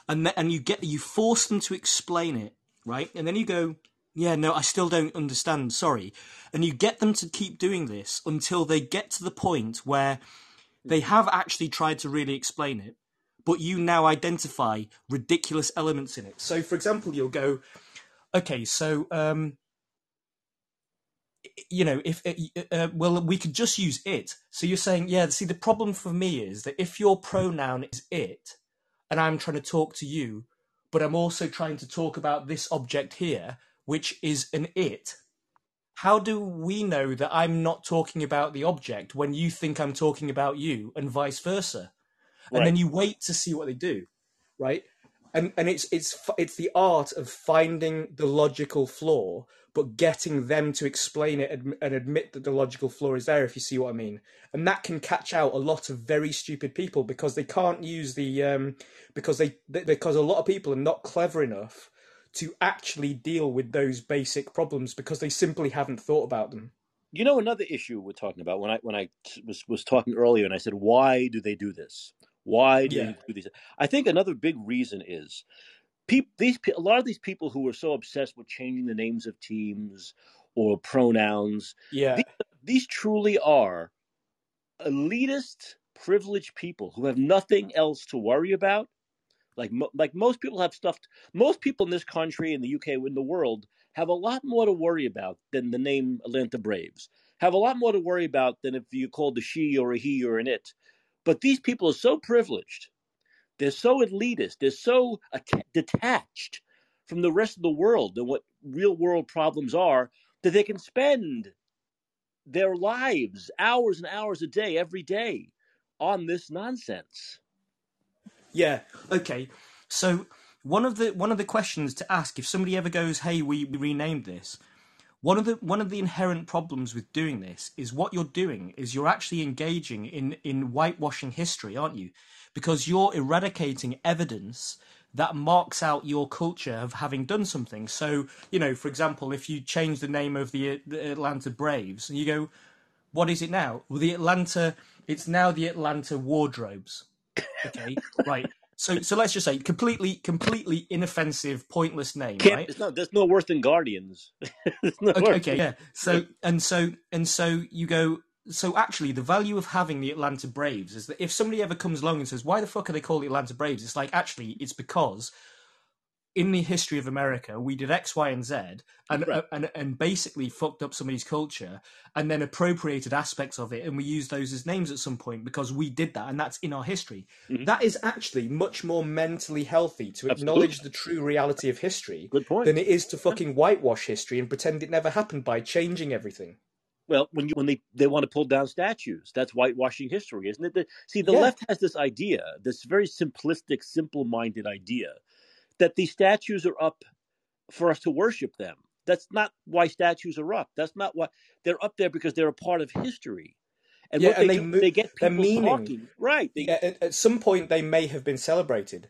and th- and you get you force them to explain it, right? And then you go, yeah, no, I still don't understand. Sorry, and you get them to keep doing this until they get to the point where they have actually tried to really explain it, but you now identify ridiculous elements in it. So, for example, you'll go, okay, so um, you know, if uh, well, we could just use it. So you're saying, yeah. See, the problem for me is that if your pronoun is it, and I'm trying to talk to you, but I'm also trying to talk about this object here, which is an it. How do we know that I'm not talking about the object when you think I'm talking about you, and vice versa? And then you wait to see what they do, right? And and it's it's it's the art of finding the logical flaw, but getting them to explain it and admit that the logical flaw is there. If you see what I mean, and that can catch out a lot of very stupid people because they can't use the um, because they they- because a lot of people are not clever enough to actually deal with those basic problems because they simply haven't thought about them. You know another issue we're talking about when I when i was was talking earlier and I said why do they do this? Why do Yeah. you do these? I think another big reason is peop, these pe- a lot of these people who are so obsessed with changing the names of teams or pronouns. Yeah. These, these truly are elitist, privileged people who have nothing else to worry about. Like mo- like most people have stuff. Most people in this country, in the UK, in the world, have a lot more to worry about than the name Atlanta Braves. Have a lot more to worry about than if you called a she or a he or an it. But these people are so privileged. They're so elitist. They're so detached from the rest of the world and what real world problems are that they can spend their lives hours and hours a day, every day, on this nonsense. Yeah. Okay. So one of the one of the questions to ask if somebody ever goes, "Hey, we, we renamed this," one of the one of the inherent problems with doing this is what you're doing is you're actually engaging in in whitewashing history, aren't you? Because you're eradicating evidence that marks out your culture of having done something. So, you know, for example, if you change the name of the, the Atlanta Braves and you go, what is it now? Well, the Atlanta, it's now the Atlanta Wardrobes. Okay, right. So, so let's just say completely, completely inoffensive, pointless name, Can't, right? it's not, there's no worse than Guardians. <laughs> There's no Okay, worse. okay, yeah. So and so and so you go. So actually, the value of having the Atlanta Braves is that if somebody ever comes along and says, "Why the fuck are they called the Atlanta Braves?" It's like actually, it's because in the history of America, we did X, Y, and Z, and Right. and and basically fucked up somebody's culture, and then appropriated aspects of it, and we used those as names at some point because we did that, and that's in our history. Mhm. That is actually much more mentally healthy to acknowledge the true reality of history than it is to fucking whitewash history and pretend it never happened by changing everything. Well, when you when they they want to pull down statues, that's whitewashing history, isn't it? The, see, the Yeah. left has this idea, this very simplistic, simple-minded idea, that these statues are up for us to worship them. That's not why statues are up. That's not why they're up there because they're a part of history. And Yeah, what and they, they do, mo- they get people meaning- talking. Right. They, Yeah, at, at some point they may have been celebrated,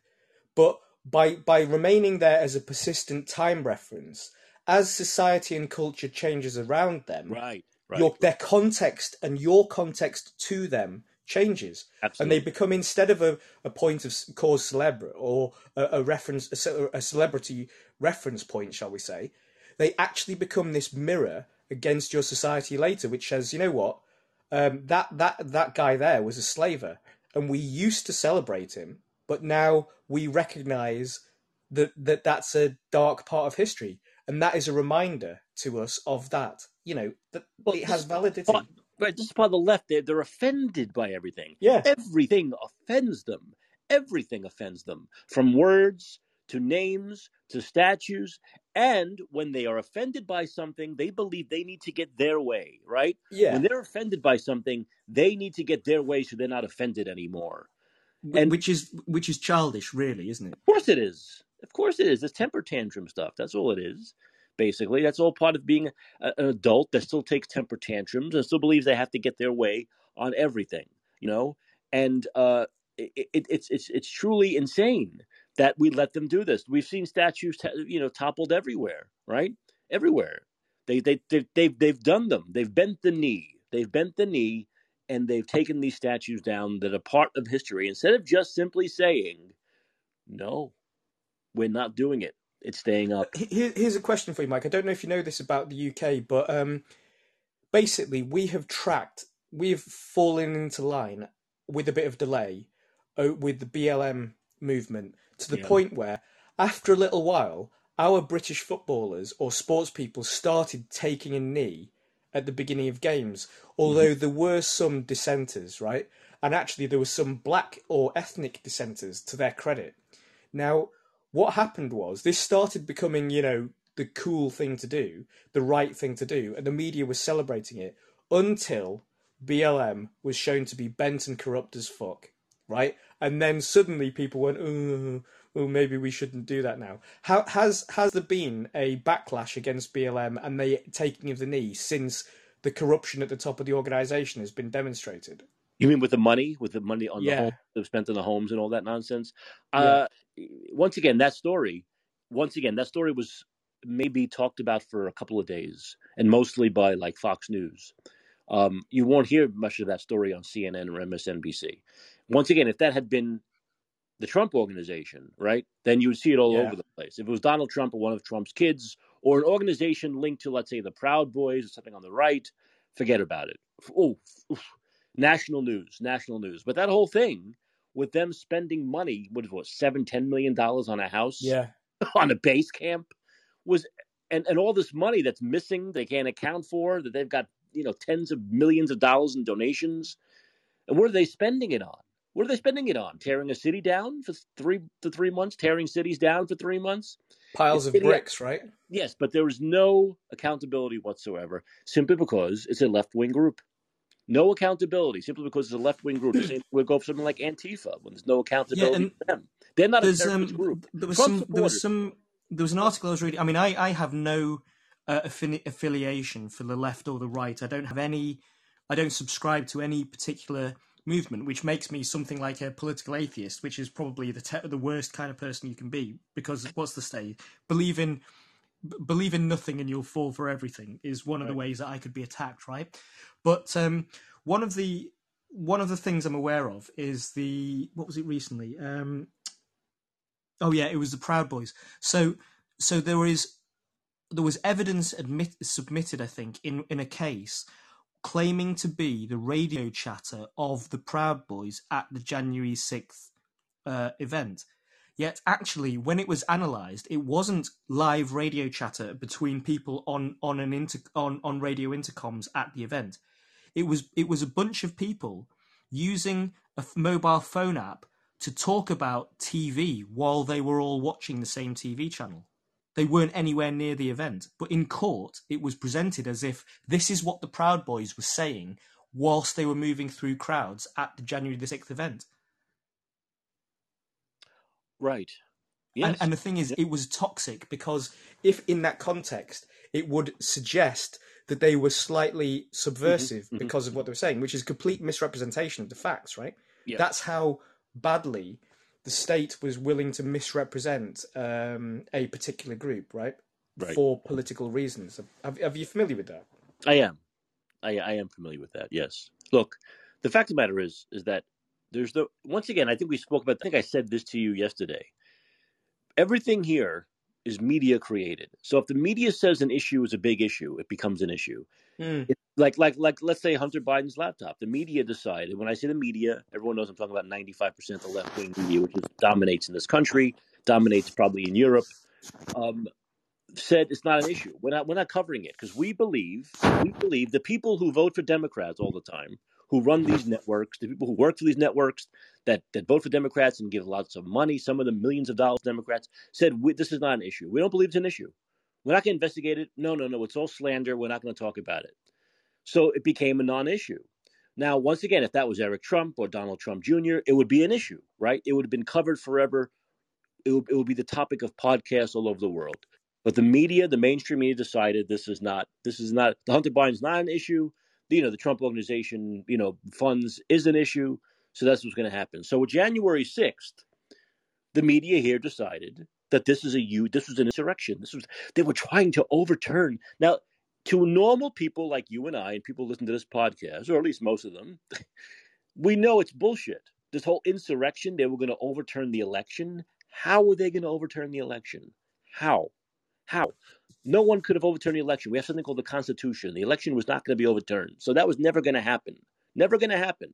but by by remaining there as a persistent time reference, as society and culture changes around them, Right. Right. your their context and your context to them changes, and they become instead of a, a point of cause celebre or a, a reference a, a celebrity reference point, shall we say, they actually become this mirror against your society later, which says, you know what, um, that that that guy there was a slaver, and we used to celebrate him, but now we recognise that that that's a dark part of history, and that is a reminder to us of that. You know that Well, it has validity. Right, this is the left. They're, they're offended by everything. Yeah, Everything offends them. Everything offends them, from words to names to statues. And when they are offended by something, they believe they need to get their way, right? yeah. When they're offended by something, they need to get their way so they're not offended anymore. And- which is which is childish, really, isn't it? Of course it is. Of course it is. It's temper tantrum stuff. That's all it is. Basically, that's all part of being a, an adult that still takes temper tantrums and still believes they have to get their way on everything. You know, and uh, it, it, it's it's it's truly insane that we let them do this. We've seen statues, you know, toppled everywhere, right? Everywhere. They they they they've they've done them. They've bent the knee. They've bent the knee, and they've taken these statues down that are part of history instead of just simply saying, "No, we're not doing it. It's staying up." Here's a question for you, Mike. I don't know if you know this about the UK, but um, basically, we have tracked, we have fallen into line with a bit of delay uh, with the BLM movement to the Yeah. point where, after a little while, our British footballers or sports people started taking a knee at the beginning of games, although there were some dissenters, right? And actually, there were some black or ethnic dissenters to their credit. Now, what happened was this started becoming, you know, the cool thing to do, the right thing to do, and the media was celebrating it until BLM was shown to be bent and corrupt as fuck, right? And then suddenly people went, oh, well, maybe we shouldn't do that now. How has has there been a backlash against BLM and the taking of the knee since the corruption at the top of the organisation has been demonstrated? You mean with the money, with the money on the Yeah. home they've spent on the homes and all that nonsense? Yeah. Uh, once again, that story, once again, that story was maybe talked about for a couple of days, and mostly by like Fox News. Um, you won't hear much of that story on CNN or MSNBC. Once again, if that had been the Trump organization, right, then you would see it all Yeah. over the place. If it was Donald Trump or one of Trump's kids or an organization linked to, let's say, the Proud Boys or something on the right, forget about it. Oh. National news, national news. But that whole thing with them spending money, what is what, seven, ten million dollars on a house, Yeah. <laughs> on a base camp, was and, and all this money that's missing, they can't account for, that they've got, you know, tens of millions of dollars in donations. And what are they spending it on? What are they spending it on? Tearing a city down for three to three months, tearing cities down for three months? Piles of bricks, right? Yes, but there is no accountability whatsoever, simply because it's a left wing group. No accountability, simply because it's a left wing group. Same would go for something like Antifa when there's no accountability and for them. They're not a terrorist um, group. there was Trump some there was some there was an article I was reading. I mean, I I have no uh, affini- affiliation for the left or the right. I don't have any. I don't subscribe to any particular movement, which makes me something like a political atheist, which is probably the te- the worst kind of person you can be. Because what's the state? Believe in believe in nothing and you'll fall for everything is one of the ways that I could be attacked, right? But um, one of the one of the things I'm aware of is the what was it recently? Um, oh yeah, it was the Proud Boys. So so there is there was evidence admit, submitted, I think, in in a case claiming to be the radio chatter of the Proud Boys at the January sixth uh, event. Yet, actually, when it was analysed, it wasn't live radio chatter between people on on an inter on on radio intercoms at the event. It was it was a bunch of people using a mobile phone app to talk about TV while they were all watching the same TV channel. They weren't anywhere near the event, but in court, it was presented as if this is what the Proud Boys were saying whilst they were moving through crowds at the January the sixth event. Right. Yes. And, and the thing is, it was toxic because if in that context, it would suggest that they were slightly subversive mhm. because of what they were saying, which is complete misrepresentation of the facts, right? Yeah. That's how badly the state was willing to misrepresent um, a particular group, right? Right. For political reasons. Have, are you familiar with that? I am. I, I am familiar with that. Yes. Look, the fact of the matter is, is that there's no. Once again, I think we spoke about. I think I said this to you yesterday. Everything here is media created. So if the media says an issue is a big issue, it becomes an issue. Mm. Like like like let's say Hunter Biden's laptop. The media decided. When I say the media, everyone knows I'm talking about 95 percent of the left wing media, which is, dominates in this country, dominates probably in Europe. Um, said it's not an issue. We're not we're not covering it because we believe we believe the people who vote for Democrats all the time, who run these networks, the people who work for these networks that that vote for Democrats and give lots of money, some of them millions of dollars to Democrats, said this is not an issue. We don't believe it's an issue. We're not going to investigate it. No, no, no. It's all slander. We're not going to talk about it. So it became a non-issue. Now, once again, if that was Eric Trump or Donald Trump Jr., it would be an issue, right? It would have been covered forever. It would, it would be the topic of podcasts all over the world. But the media, the mainstream media, decided this is not this is not the Hunter Biden's not an issue. You know, the Trump organization, you know, funds is an issue. So that's what's going to happen. So January sixth, the media here decided that this is a you this was an insurrection. This was they were trying to overturn. Now, to normal people like you and I, and people listen to this podcast, or at least most of them, <laughs> we know it's bullshit. This whole insurrection, they were going to overturn the election. How were they going to overturn the election? How? How? No one could have overturned the election. We have something called the Constitution. The election was not going to be overturned. So that was never going to happen. Never going to happen.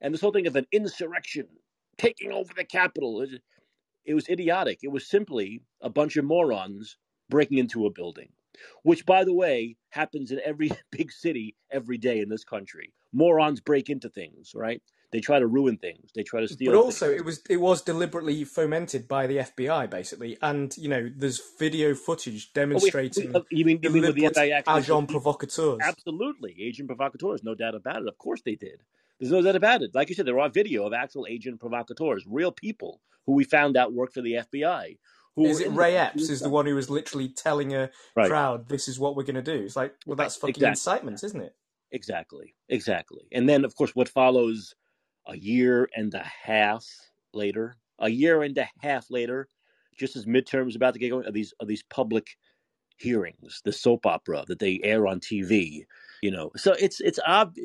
And this whole thing of an insurrection taking over the Capitol, it, it was idiotic. It was simply a bunch of morons breaking into a building, which, by the way, happens in every <laughs> big city every day in this country. Morons break into things, right? They try to ruin things. They try to steal. But also, things. it was it was deliberately fomented by the FBI, basically, and you know, there's video footage Oh, we- demonstrating we- you mean you mean with the FBI agent provocateurs. Absolutely, agent provocateurs, no doubt about it. Of course they did. There's no doubt about it. Like you said, there are video of actual agent provocateurs, real people who we found out worked for the FBI. Who Is it Ray the- Epps? Is the one who was literally telling a Right. crowd, "This is what we're going to do"? It's like, well, that's fucking Exactly. incitement, isn't it? Exactly, exactly. And then, of course, what follows a year and a half later, a year and a half later, just as midterms about to get going, are these are these public hearings, the soap opera that they air on TV. You know, so it's it's ob-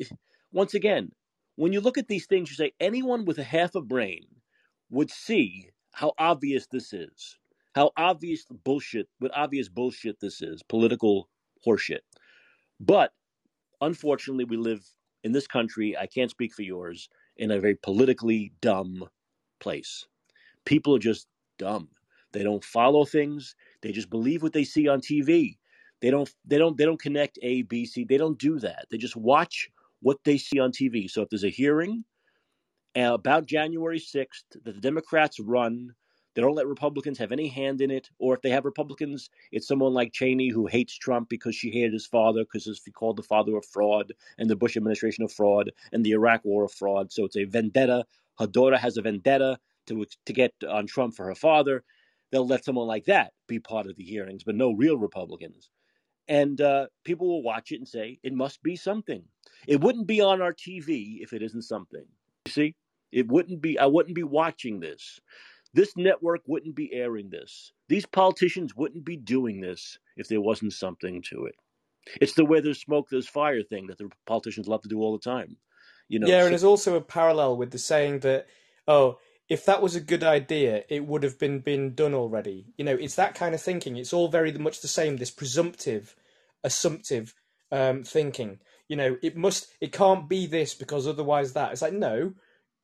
once again when you look at these things, you say anyone with a half a brain would see how obvious this is, how obvious bullshit, what obvious bullshit this is, political horseshit. But unfortunately, we live in this country. I can't speak for yours in a very politically dumb place. People are just dumb. They don't follow things. They just believe what they see on TV. They don't they don't they don't connect A, B, C. They don't do that. They just watch what they see on TV. So if there's a hearing uh, about January 6th that the Democrats run, they don't let Republicans have any hand in it. Or if they have Republicans, it's someone like Cheney who hates Trump because she hated his father because he called the father a fraud and the Bush administration a fraud and the Iraq war a fraud. So it's a vendetta. Her daughter has a vendetta to to get on Trump for her father. They'll let someone like that be part of the hearings, but no real Republicans. And uh, people will watch it and say, it must be something. It wouldn't be on our TV if it isn't something. You see? It wouldn't be, I wouldn't be watching this. This network wouldn't be airing this. These politicians wouldn't be doing this if there wasn't something to it. It's the where there's smoke, there's fire thing that the politicians love to do all the time. You know, yeah, so- and there's also a parallel with the saying that, oh, if that was a good idea, it would have been been done already. You know, it's that kind of thinking. It's all very much the same. This presumptive, assumptive um, thinking. You know, it must, it can't be this because otherwise that. It's like no,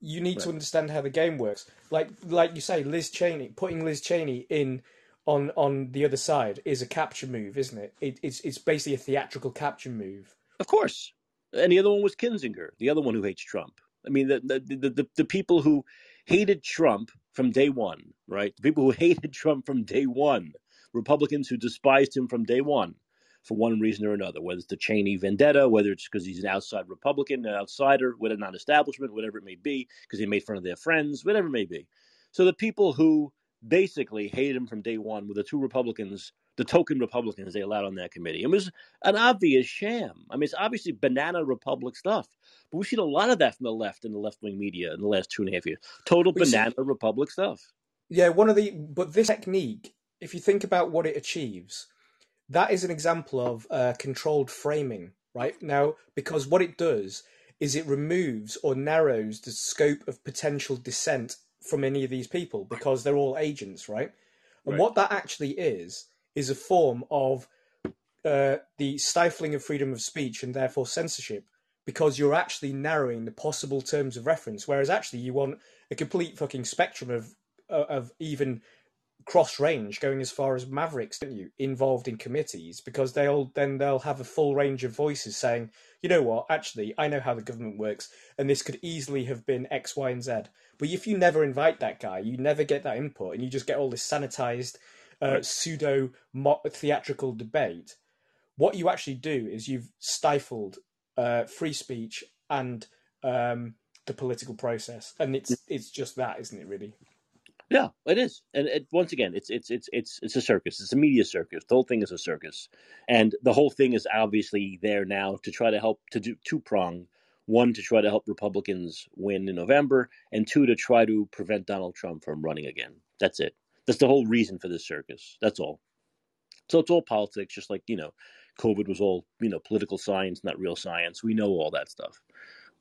you need to understand how the game works. Like, like you say, Liz Cheney, putting Liz Cheney in on on the other side is a capture move, isn't it? it it's it's basically a theatrical capture move. Of course. And the other one was Kinzinger, the other one who hates Trump. I mean, the the, the, the, the people who hated Trump from day one, right? The people who <laughs> hated Trump from day one, Republicans who despised him from day one for one reason or another, whether it's the Cheney vendetta, whether it's because he's an outside Republican, an outsider, whether non establishment, whatever it may be, because he made fun of their friends, whatever it may be. So the people who basically hated him from day one were the two Republicans, the token Republicans they allowed on that committee. It was an obvious sham. I mean, it's obviously banana republic stuff. But we've seen a lot of that from the left and the left wing media in the last two and a half years. Total We see- banana republic stuff. Yeah, one of the but this technique, if you think about what it achieves, that is an example of uh, controlled framing, right? Now, because what it does is it removes or narrows the scope of potential dissent from any of these people because they're all agents, right? And Right. what that actually is is a form of uh, the stifling of freedom of speech and therefore censorship because you're actually narrowing the possible terms of reference whereas actually you want a complete fucking spectrum of uh, of even cross range going as far as mavericks don't you involved in committees because they'll then they'll have a full range of voices saying you know what actually i know how the government works and this could easily have been x y and z but if you never invite that guy you never get that input and you just get all this sanitized uh, pseudo theatrical debate what you actually do is you've stifled uh, free speech and um, the political process, and it's it's just that, isn't it? Really? Yeah, it is. And it, once again, it's it's it's it's it's a circus. It's a media circus. The whole thing is a circus, and the whole thing is obviously there now to try to help to do two prong. One to try to help Republicans win in November, and two to try to prevent Donald Trump from running again. That's it. That's the whole reason for this circus. That's all. So it's all politics, just like you know, COVID was all you know political science, not real science. We know all that stuff.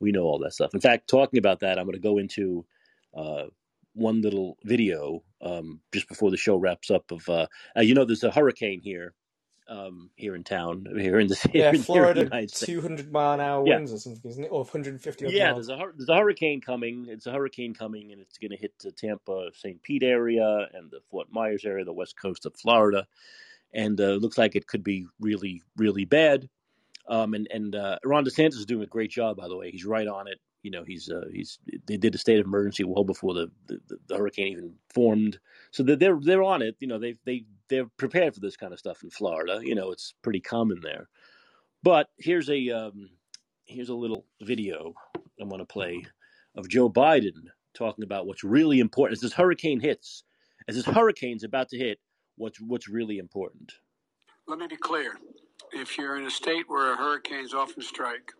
We know all that stuff. In fact, talking about that, I'm going to go into uh, one little video um, just before the show wraps up. Of uh, uh, you know, there's a hurricane here, um, here in town, here in the <laughs> here Yeah, in- here in the Florida, two hundred mile an hour Yeah. winds or something, isn't it? Or one hundred and fifty. Yeah, miles. there's a there's a hurricane coming. It's a hurricane coming, and it's going to hit the Tampa, St. Pete area, and the Fort Myers area, the west coast of Florida, and uh, looks like it could be really, really bad. Um, and and uh, Ron DeSantis is doing a great job, by the way. He's right on it. You know, he's uh, he's they did a state of emergency well before the, the, the hurricane even formed, so they're they're, on it. You know, they they they're prepared for this kind of stuff in Florida. You know, it's pretty common there. But here's a um, here's a little video I want to play of Joe Biden talking about what's really important as this hurricane hits, as this hurricane's about to hit. What's what's really important? Let me be clear. If you're in a state where hurricanes often strike,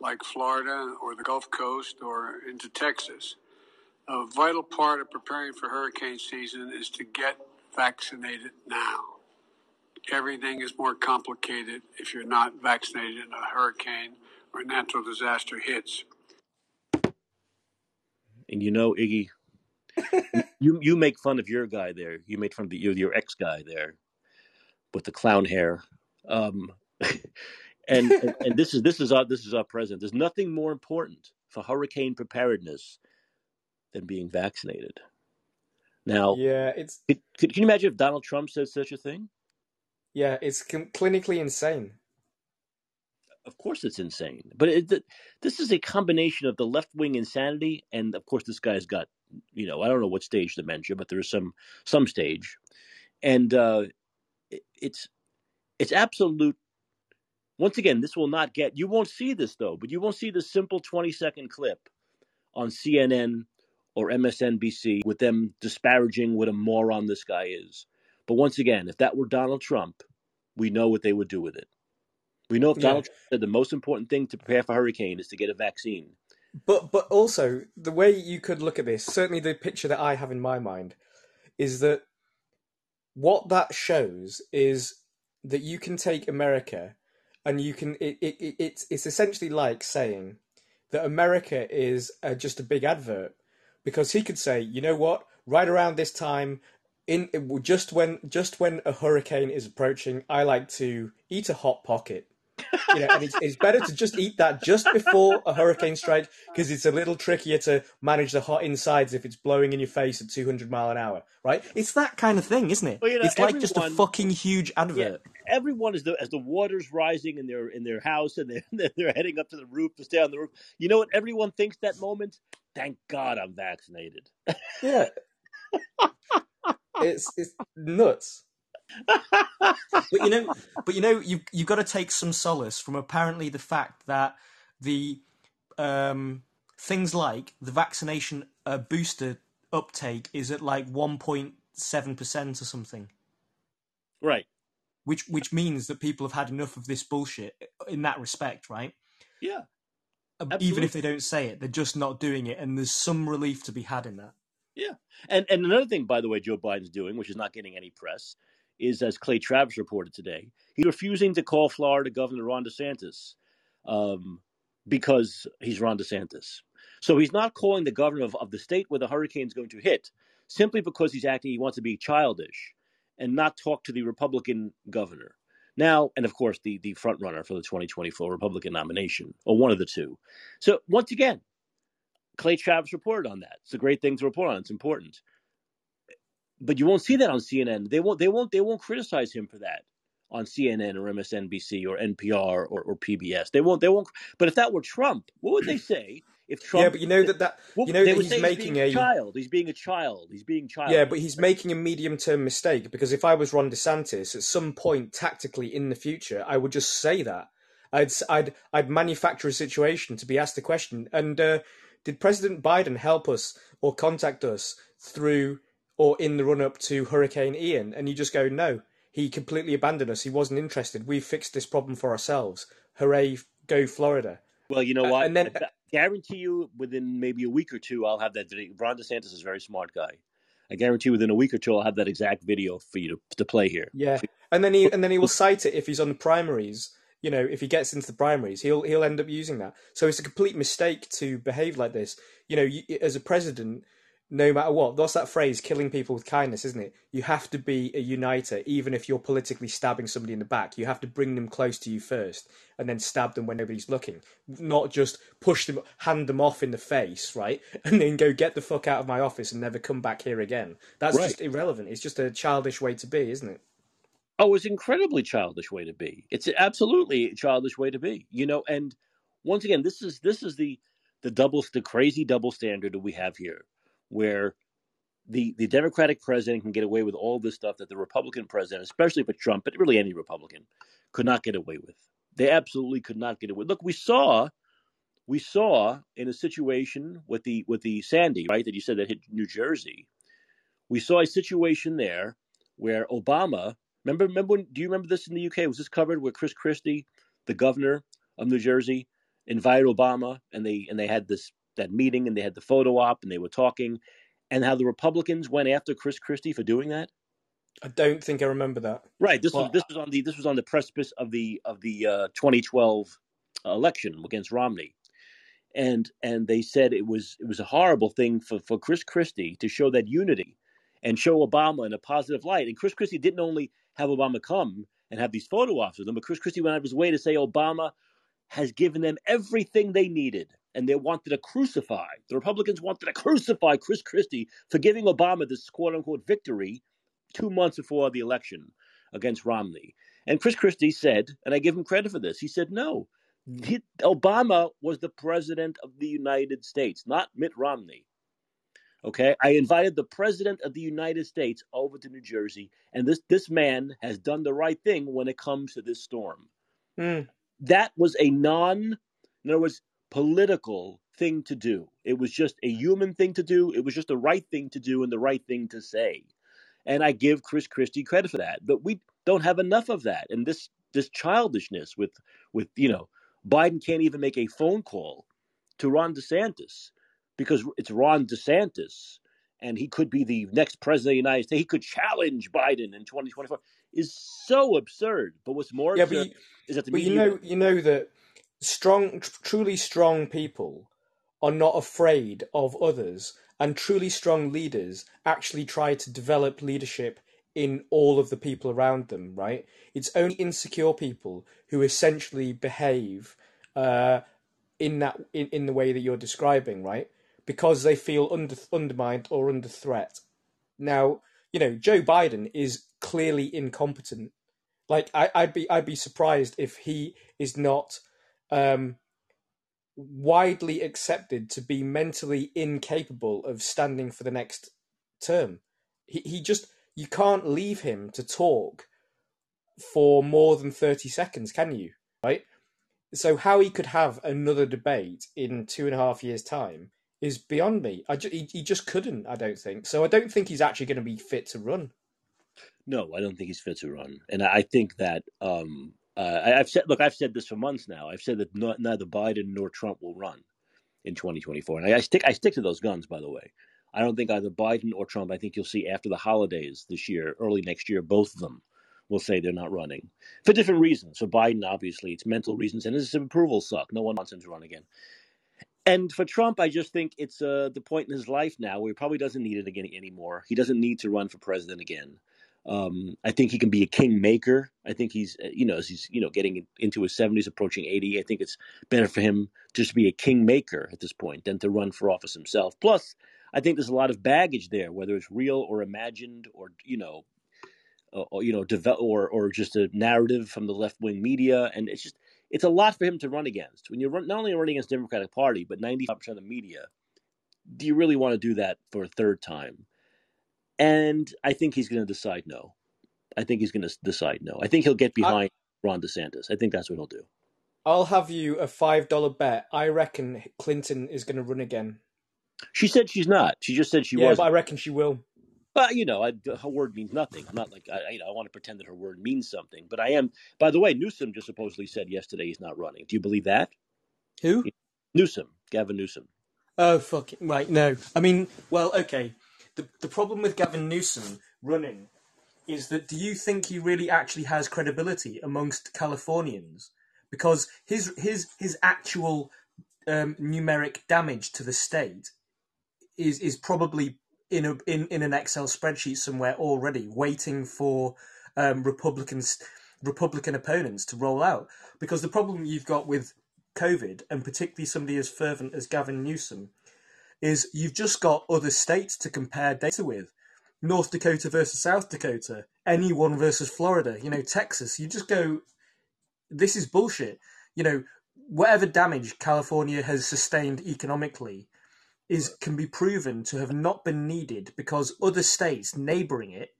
like Florida or the Gulf Coast or into Texas, a vital part of preparing for hurricane season is to get vaccinated now. everything is more complicated if you're not vaccinated and a hurricane or a natural disaster hits. And you know, Iggy, <laughs> you you make fun of your guy there. You made fun of the, your your ex guy there with the clown hair. Um, <laughs> and, <laughs> and and this is this is our this is our president. There's nothing more important for hurricane preparedness than being vaccinated. Now, Yeah, it's could, could, can you imagine if Donald Trump said such a thing? yeah, it's com- clinically insane. Of course, it's insane. But it, th- this is a combination of the left wing insanity, and of course, this guy's got, you know, I don't know what stage dementia, but there's some some stage, and uh, it, it's it's absolute. Once again, this will not get. You won't see this though, but you won't see the simple 20 second clip on CNN or MSNBC with them disparaging what a moron this guy is. But once again, if that were Donald Trump, we know what they would do with it. We know if Yeah. Donald Trump said the most important thing to prepare for hurricane is to get a vaccine. But but also the way you could look at this, certainly the picture that I have in my mind, is that what that shows is that you can take America and you can it, it, it it's it's essentially like saying that America is uh, just a big advert because he could say, you know what, right around this time in just when just when a hurricane is approaching, I like to eat a hot pocket. You know, and it's, it's better to just eat that just before a hurricane strike because it's a little trickier to manage the hot insides if it's blowing in your face at 200 mile an hour, right? It's that kind of thing, isn't it? Well, you know, it's like just a fucking huge advert. Everyone is the as the water's rising in their in their house and <laughs> they're they're heading up to the roof to stay on the roof. You know what everyone thinks that moment? Thank God I'm vaccinated. <laughs> Yeah. it's it's nuts. But you know, but you know, you you've got to take some solace from apparently the fact that the um, things like the vaccination uh, booster uptake is at like one point seven percent or something, Right. which which means that people have had enough of this bullshit in that respect, right? Yeah. Uh, Even if they don't say it, they're just not doing it, and there's some relief to be had in that. Yeah. And and another thing, by the way, Joe Biden's doing, which is not getting any press, is as Clay Travis reported today, he's refusing to call Florida Governor Ron DeSantis um, because he's Ron DeSantis. So he's not calling the governor of, of the state where the hurricane's going to hit simply because he's acting, he wants to be childish and not talk to the Republican governor. Now, and of course, the, the front runner for the 2024 Republican nomination, or one of the two. So once again, Clay Travis reported on that. It's a great thing to report on. It's important. But you won't see that on CNN. They won't. They won't. They won't criticize him for that on CNN or MSNBC or NPR or, or PBS. They won't. They won't. But if that were Trump, what would they say? If Trump, yeah, but you know that that you know that he's making being a child. He's being a child. He's being child. Yeah, but he's making a medium term mistake because if I was Ron DeSantis, at some point tactically in the future, I would just say that. I'd I'd I'd manufacture a situation to be asked a question. And uh, did President Biden help us or contact us through or in the run up to Hurricane Ian? And you just go, no, he completely abandoned us. He wasn't interested. We fixed this problem for ourselves. Hooray, go Florida! Well, you know Uh, what? and then- I gu- guarantee you, within maybe a week or two, I'll have that video. Ron DeSantis is a very smart guy. I guarantee you, within a week or two, I'll have that exact video for you to, to play here. Yeah, and then he and then he will cite it if he's on the primaries. You know, if he gets into the primaries, he'll he'll end up using that. So it's a complete mistake to behave like this. You know, you, as a president, no matter what, that's that phrase, killing people with kindness, isn't it? You have to be a uniter, even if you're politically stabbing somebody in the back. You have to bring them close to you first, and then stab them when nobody's looking. Not just push them, hand them off in the face, right, <laughs> and then go get the fuck out of my office and never come back here again. That's Right. just irrelevant. It's just a childish way to be, isn't it? Oh, it's an incredibly childish way to be. It's absolutely a childish way to be. You know, and once again, this is this is the the double the crazy double standard that we have here, where the the Democratic president can get away with all this stuff that the Republican president, especially for Trump, but really any Republican, could not get away with. They absolutely could not get away. With look, we saw we saw in a situation with the with the Sandy, right, that you said that hit New Jersey. We saw a situation there where Obama Remember, remember when, do you remember this in the UK? Was this covered where Chris Christie, the governor of New Jersey, invited Obama and they and they had this that meeting and they had the photo op and they were talking and how the Republicans went after Chris Christie for doing that? I don't think I remember that. Right. This Well, was this was on the this was on the precipice of the of the uh, 2012 election against Romney, and and they said it was it was a horrible thing for for Chris Christie to show that unity and show Obama in a positive light. And Chris Christie didn't only have Obama come and have these photo ops with him, but Chris Christie went out of his way to say Obama has given them everything they needed. And they wanted to crucify, the Republicans wanted to crucify Chris Christie for giving Obama this quote unquote victory two months before the election against Romney. And Chris Christie said, and I give him credit for this, he said, no, he, Obama was the president of the United States, not Mitt Romney. Okay, I invited the president of the United States over to New Jersey, and this this man has done the right thing when it comes to this storm. hmm. That was a non, in other words, political thing to do. It was just a human thing to do. It was just the right thing to do and the right thing to say. And I give Chris Christie credit for that. But we don't have enough of that. And this this childishness with with you know Biden can't even make a phone call to Ron DeSantis because it's Ron DeSantis and he could be the next president of the United States. He could challenge Biden in 2024 is so absurd. But what's more Yeah, absurd you, is that the but you know, you know that strong, truly strong people are not afraid of others, and truly strong leaders actually try to develop leadership in all of the people around them. Right? It's only insecure people who essentially behave uh, in that in, in the way that you're describing, right? Because they feel under undermined or under threat. Now, you know, Joe Biden is clearly incompetent. Like I, I'd be I'd be surprised if he is not um, widely accepted to be mentally incapable of standing for the next term. He he just you can't leave him to talk for more than thirty seconds, can you? Right. So how he could have another debate in two and a half years' time is beyond me. I ju- he, he just couldn't. I don't think so. I don't think he's actually going to be fit to run. No, I don't think he's fit to run, and I think that um, uh, I- I've said. Look, I've said this for months now. I've said that not, neither Biden nor Trump will run in 2024, and I, I stick. I stick to those guns. By the way, I don't think either Biden or Trump. I think you'll see after the holidays this year, early next year, both of them will say they're not running for different reasons. For Biden, obviously, it's mental reasons, and his approval suck. No one wants him to run again. And for Trump, I just think it's uh, the point in his life now where he probably doesn't need it again anymore. He doesn't need to run for president again. Um, I think he can be a kingmaker. I think he's, uh, you know, as he's, you know, getting into his seventies, approaching eighty. I think it's better for him just to be a kingmaker at this point than to run for office himself. Plus, I think there's a lot of baggage there, whether it's real or imagined, or you know, or, you know, develop or or just a narrative from the left wing media, and it's just it's a lot for him to run against. When you're run, not only running against the Democratic Party, but 95% of the media, do you really want to do that for a third time? And I think he's going to decide no. I think he's going to decide no. I think he'll get I, behind Ron DeSantis. I think that's what he'll do. I'll have you a five dollar bet. I reckon Clinton is going to run again. She said she's not. She just said she was. Yeah, but I reckon she will. But you know, I, her word means nothing. I'm not like I, you know, I want to pretend that her word means something. But I am. By the way, Newsom just supposedly said yesterday he's not running. Do you believe that? Who? Newsom, Gavin Newsom. Oh fuck! it. Right, no. I mean, well, okay. The the problem with Gavin Newsom running is that do you think he really actually has credibility amongst Californians? Because his his his actual um, numeric damage to the state is is probably in a in, in an Excel spreadsheet somewhere already, waiting for um, Republicans Republican opponents to roll out. Because the problem you've got with COVID, and particularly somebody as fervent as Gavin Newsom, is you've just got other states to compare data with. North Dakota versus South Dakota, anyone versus Florida, you know, Texas. You just go, this is bullshit. You know, whatever damage California has sustained economically is can be proven to have not been needed because other states neighboring it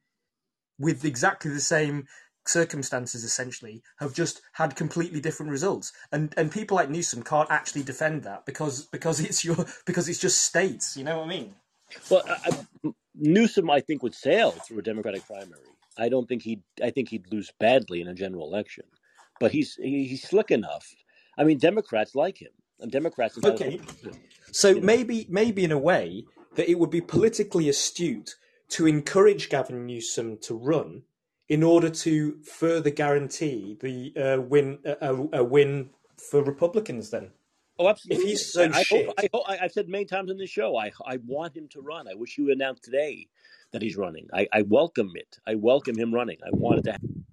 with exactly the same circumstances essentially have just had completely different results and and people like Newsom can't actually defend that because because it's your because it's just states you know what I mean Well, I, I, Newsom, I think, would sail through a Democratic primary. I don't think he'd. I think he'd lose badly in a general election, but he's he, he's slick enough. I mean, Democrats like him, and Democrats. okay so You know, maybe maybe in a way that it would be politically astute to encourage Gavin Newsom to run in order to further guarantee the uh, win a, a win for Republicans. Then, oh, absolutely. If he's so I, shit, hope, I I, have said many times on this show, I I want him to run. I wish you announced today that he's running. I, I welcome it. I welcome him running. I want it to, happen,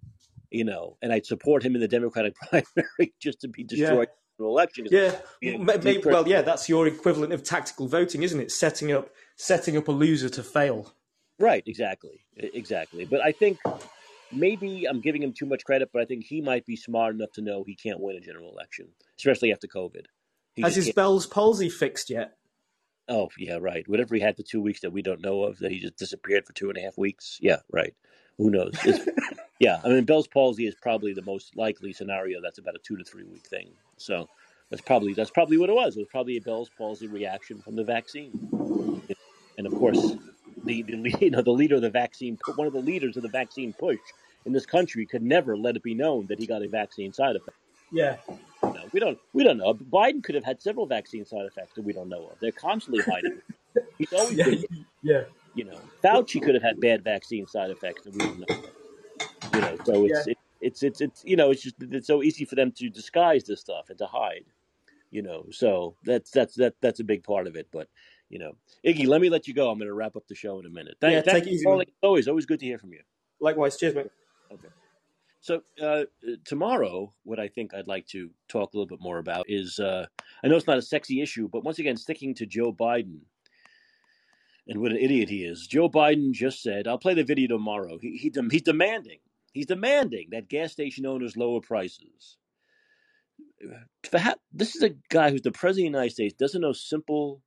you know, and I'd support him in the Democratic <laughs> primary just to be destroyed. Yeah. Election. Yeah, maybe, well, yeah, that's your equivalent of tactical voting, isn't it? Setting up setting up a loser to fail. Right, exactly, exactly. But I think maybe I'm giving him too much credit, but I think he might be smart enough to know he can't win a general election, especially after COVID. He Has his Bell's palsy fixed yet? Oh yeah, right. Whatever he had for two weeks that we don't know of, that he just disappeared for two and a half weeks. Yeah, right. Who knows? <laughs> yeah, I mean, Bell's palsy is probably the most likely scenario. That's about a two to three week thing. So that's probably that's probably what it was. It was probably a Bell's palsy reaction from the vaccine, and of course, the, <laughs> the you know the leader of the vaccine, one of the leaders of the vaccine push in this country, could never let it be known that he got a vaccine side effect. Yeah. We don't. We don't know. Biden could have had several vaccine side effects that we don't know of. They're constantly hiding. <laughs> He's always yeah, been, yeah. You know, Fauci could have had bad vaccine side effects that we don't know. Of. You know, so it's yeah. it, it's it's it's you know it's just it's so easy for them to disguise this stuff and to hide. You know, so that's that's that that's a big part of it. But you know, Iggy, let me let you go. I'm going to wrap up the show in a minute. Thank, yeah, take it easy. Always, always good to hear from you. Likewise, cheers, mate. Okay. So uh, tomorrow, what I think I'd like to talk a little bit more about is uh, I know it's not a sexy issue, but once again, sticking to Joe Biden and what an idiot he is. Joe Biden just said, "I'll play the video tomorrow." He, he he's demanding he's demanding that gas station owners lower prices. This is a guy who's the president of the United States doesn't know simple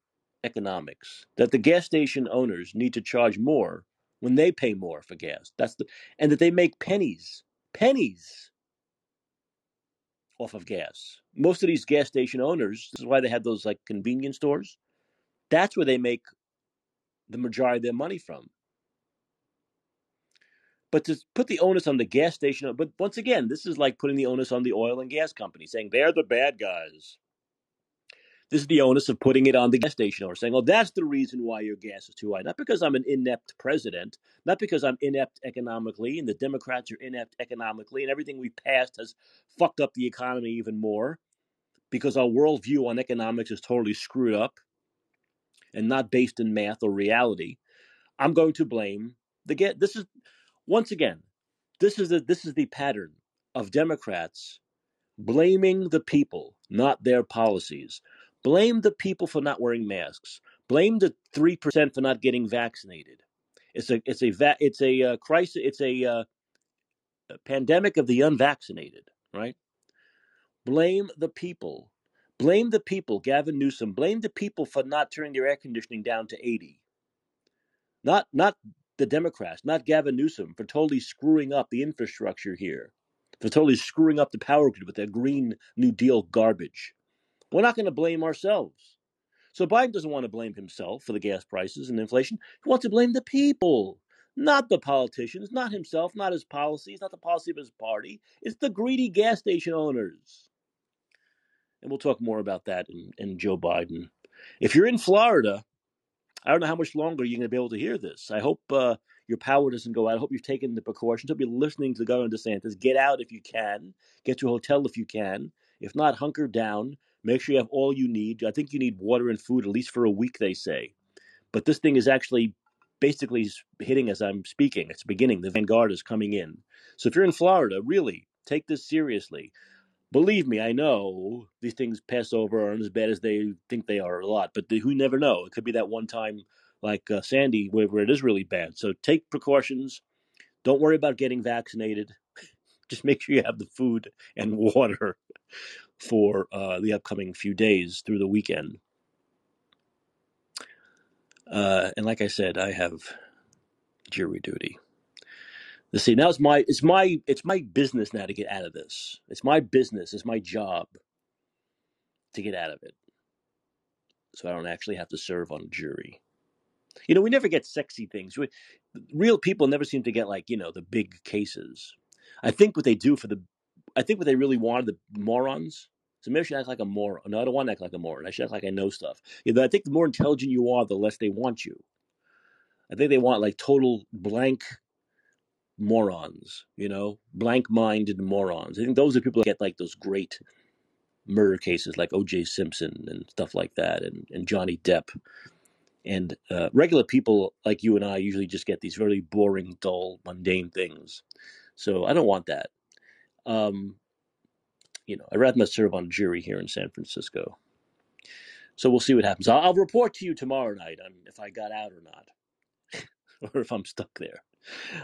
economics that the gas station owners need to charge more when they pay more for gas. That's the and that they make pennies pennies off of gas. Most of these gas station owners, this is why they have those like convenience stores. That's where they make the majority of their money from. But to put the onus on the gas station, but once again, this is like putting the onus on the oil and gas company, saying they're the bad guys. This is the onus of putting it on the gas station or saying, "Oh, that's the reason why your gas is too high." Not because I'm an inept president, not because I'm inept economically, and the Democrats are inept economically, and everything we passed has fucked up the economy even more. Because our worldview on economics is totally screwed up and not based in math or reality. I'm going to blame the get. This is once again, this is the this is the pattern of Democrats blaming the people, not their policies. Blame the people for not wearing masks. Blame the three percent for not getting vaccinated. It's a it's a va- it's a uh, crisis. It's a, uh, a pandemic of the unvaccinated. Right? Blame the people. Blame the people. Gavin Newsom. Blame the people for not turning their air conditioning down to eighty. Not not the Democrats, not Gavin Newsom, for totally screwing up the infrastructure here, for totally screwing up the power grid with their Green New Deal garbage. We're not going to blame ourselves. So Biden doesn't want to blame himself for the gas prices and inflation. He wants to blame the people, not the politicians, not himself, not his policies, not the policy of his party. It's the greedy gas station owners. And we'll talk more about that in, in Joe Biden. If you're in Florida, I don't know how much longer you're going to be able to hear this. I hope uh, your power doesn't go out. I hope you've taken the precautions. I hope you're listening to Governor DeSantis. Get out if you can. Get to a hotel if you can. If not, hunker down. Make sure you have all you need. I think you need water and food at least for a week, they say. But this thing is actually basically hitting as I'm speaking. It's beginning. The vanguard is coming in. So if you're in Florida, really take this seriously. Believe me, I know these things pass over aren't as bad as they think they are a lot, but who never know? It could be that one time like uh, Sandy where, where it is really bad. So take precautions. Don't worry about getting vaccinated. <laughs> Just make sure you have the food and water for uh, the upcoming few days through the weekend. Uh, and like I said, I have jury duty. Let's see. Now it's my it's my it's my business now to get out of this. It's my business. It's my job to get out of it, so I don't actually have to serve on a jury. You know, we never get sexy things. We, real people never seem to get like you know the big cases. I think what they do for the I think what they really wanted the morons. So maybe I should act like a moron. No, I don't want to act like a moron. I should act like I know stuff. You know, I think the more intelligent you are, the less they want you. I think they want like total blank morons, you know, blank minded morons. I think those are people that get like those great murder cases like O.J. Simpson and stuff like that, and, and Johnny Depp. And uh, regular people like you and I usually just get these very boring, dull, mundane things. So I don't want that. Um, you know, I'd rather serve on a jury here in San Francisco. So we'll see what happens. I'll, I'll report to you tomorrow night on if I got out or not, <laughs> or if I'm stuck there.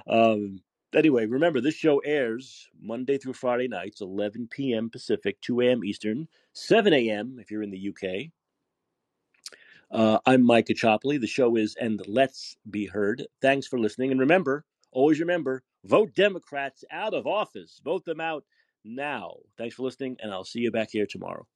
Um, anyway, remember this show airs Monday through Friday nights, 11 p.m. Pacific, 2 a.m. Eastern, 7 a.m. if you're in the UK. Uh, I'm Micah Chopley. The show is And Let's Be Heard. Thanks for listening. And remember, always remember, vote Democrats out of office. Vote them out now. Thanks for listening, and I'll see you back here tomorrow.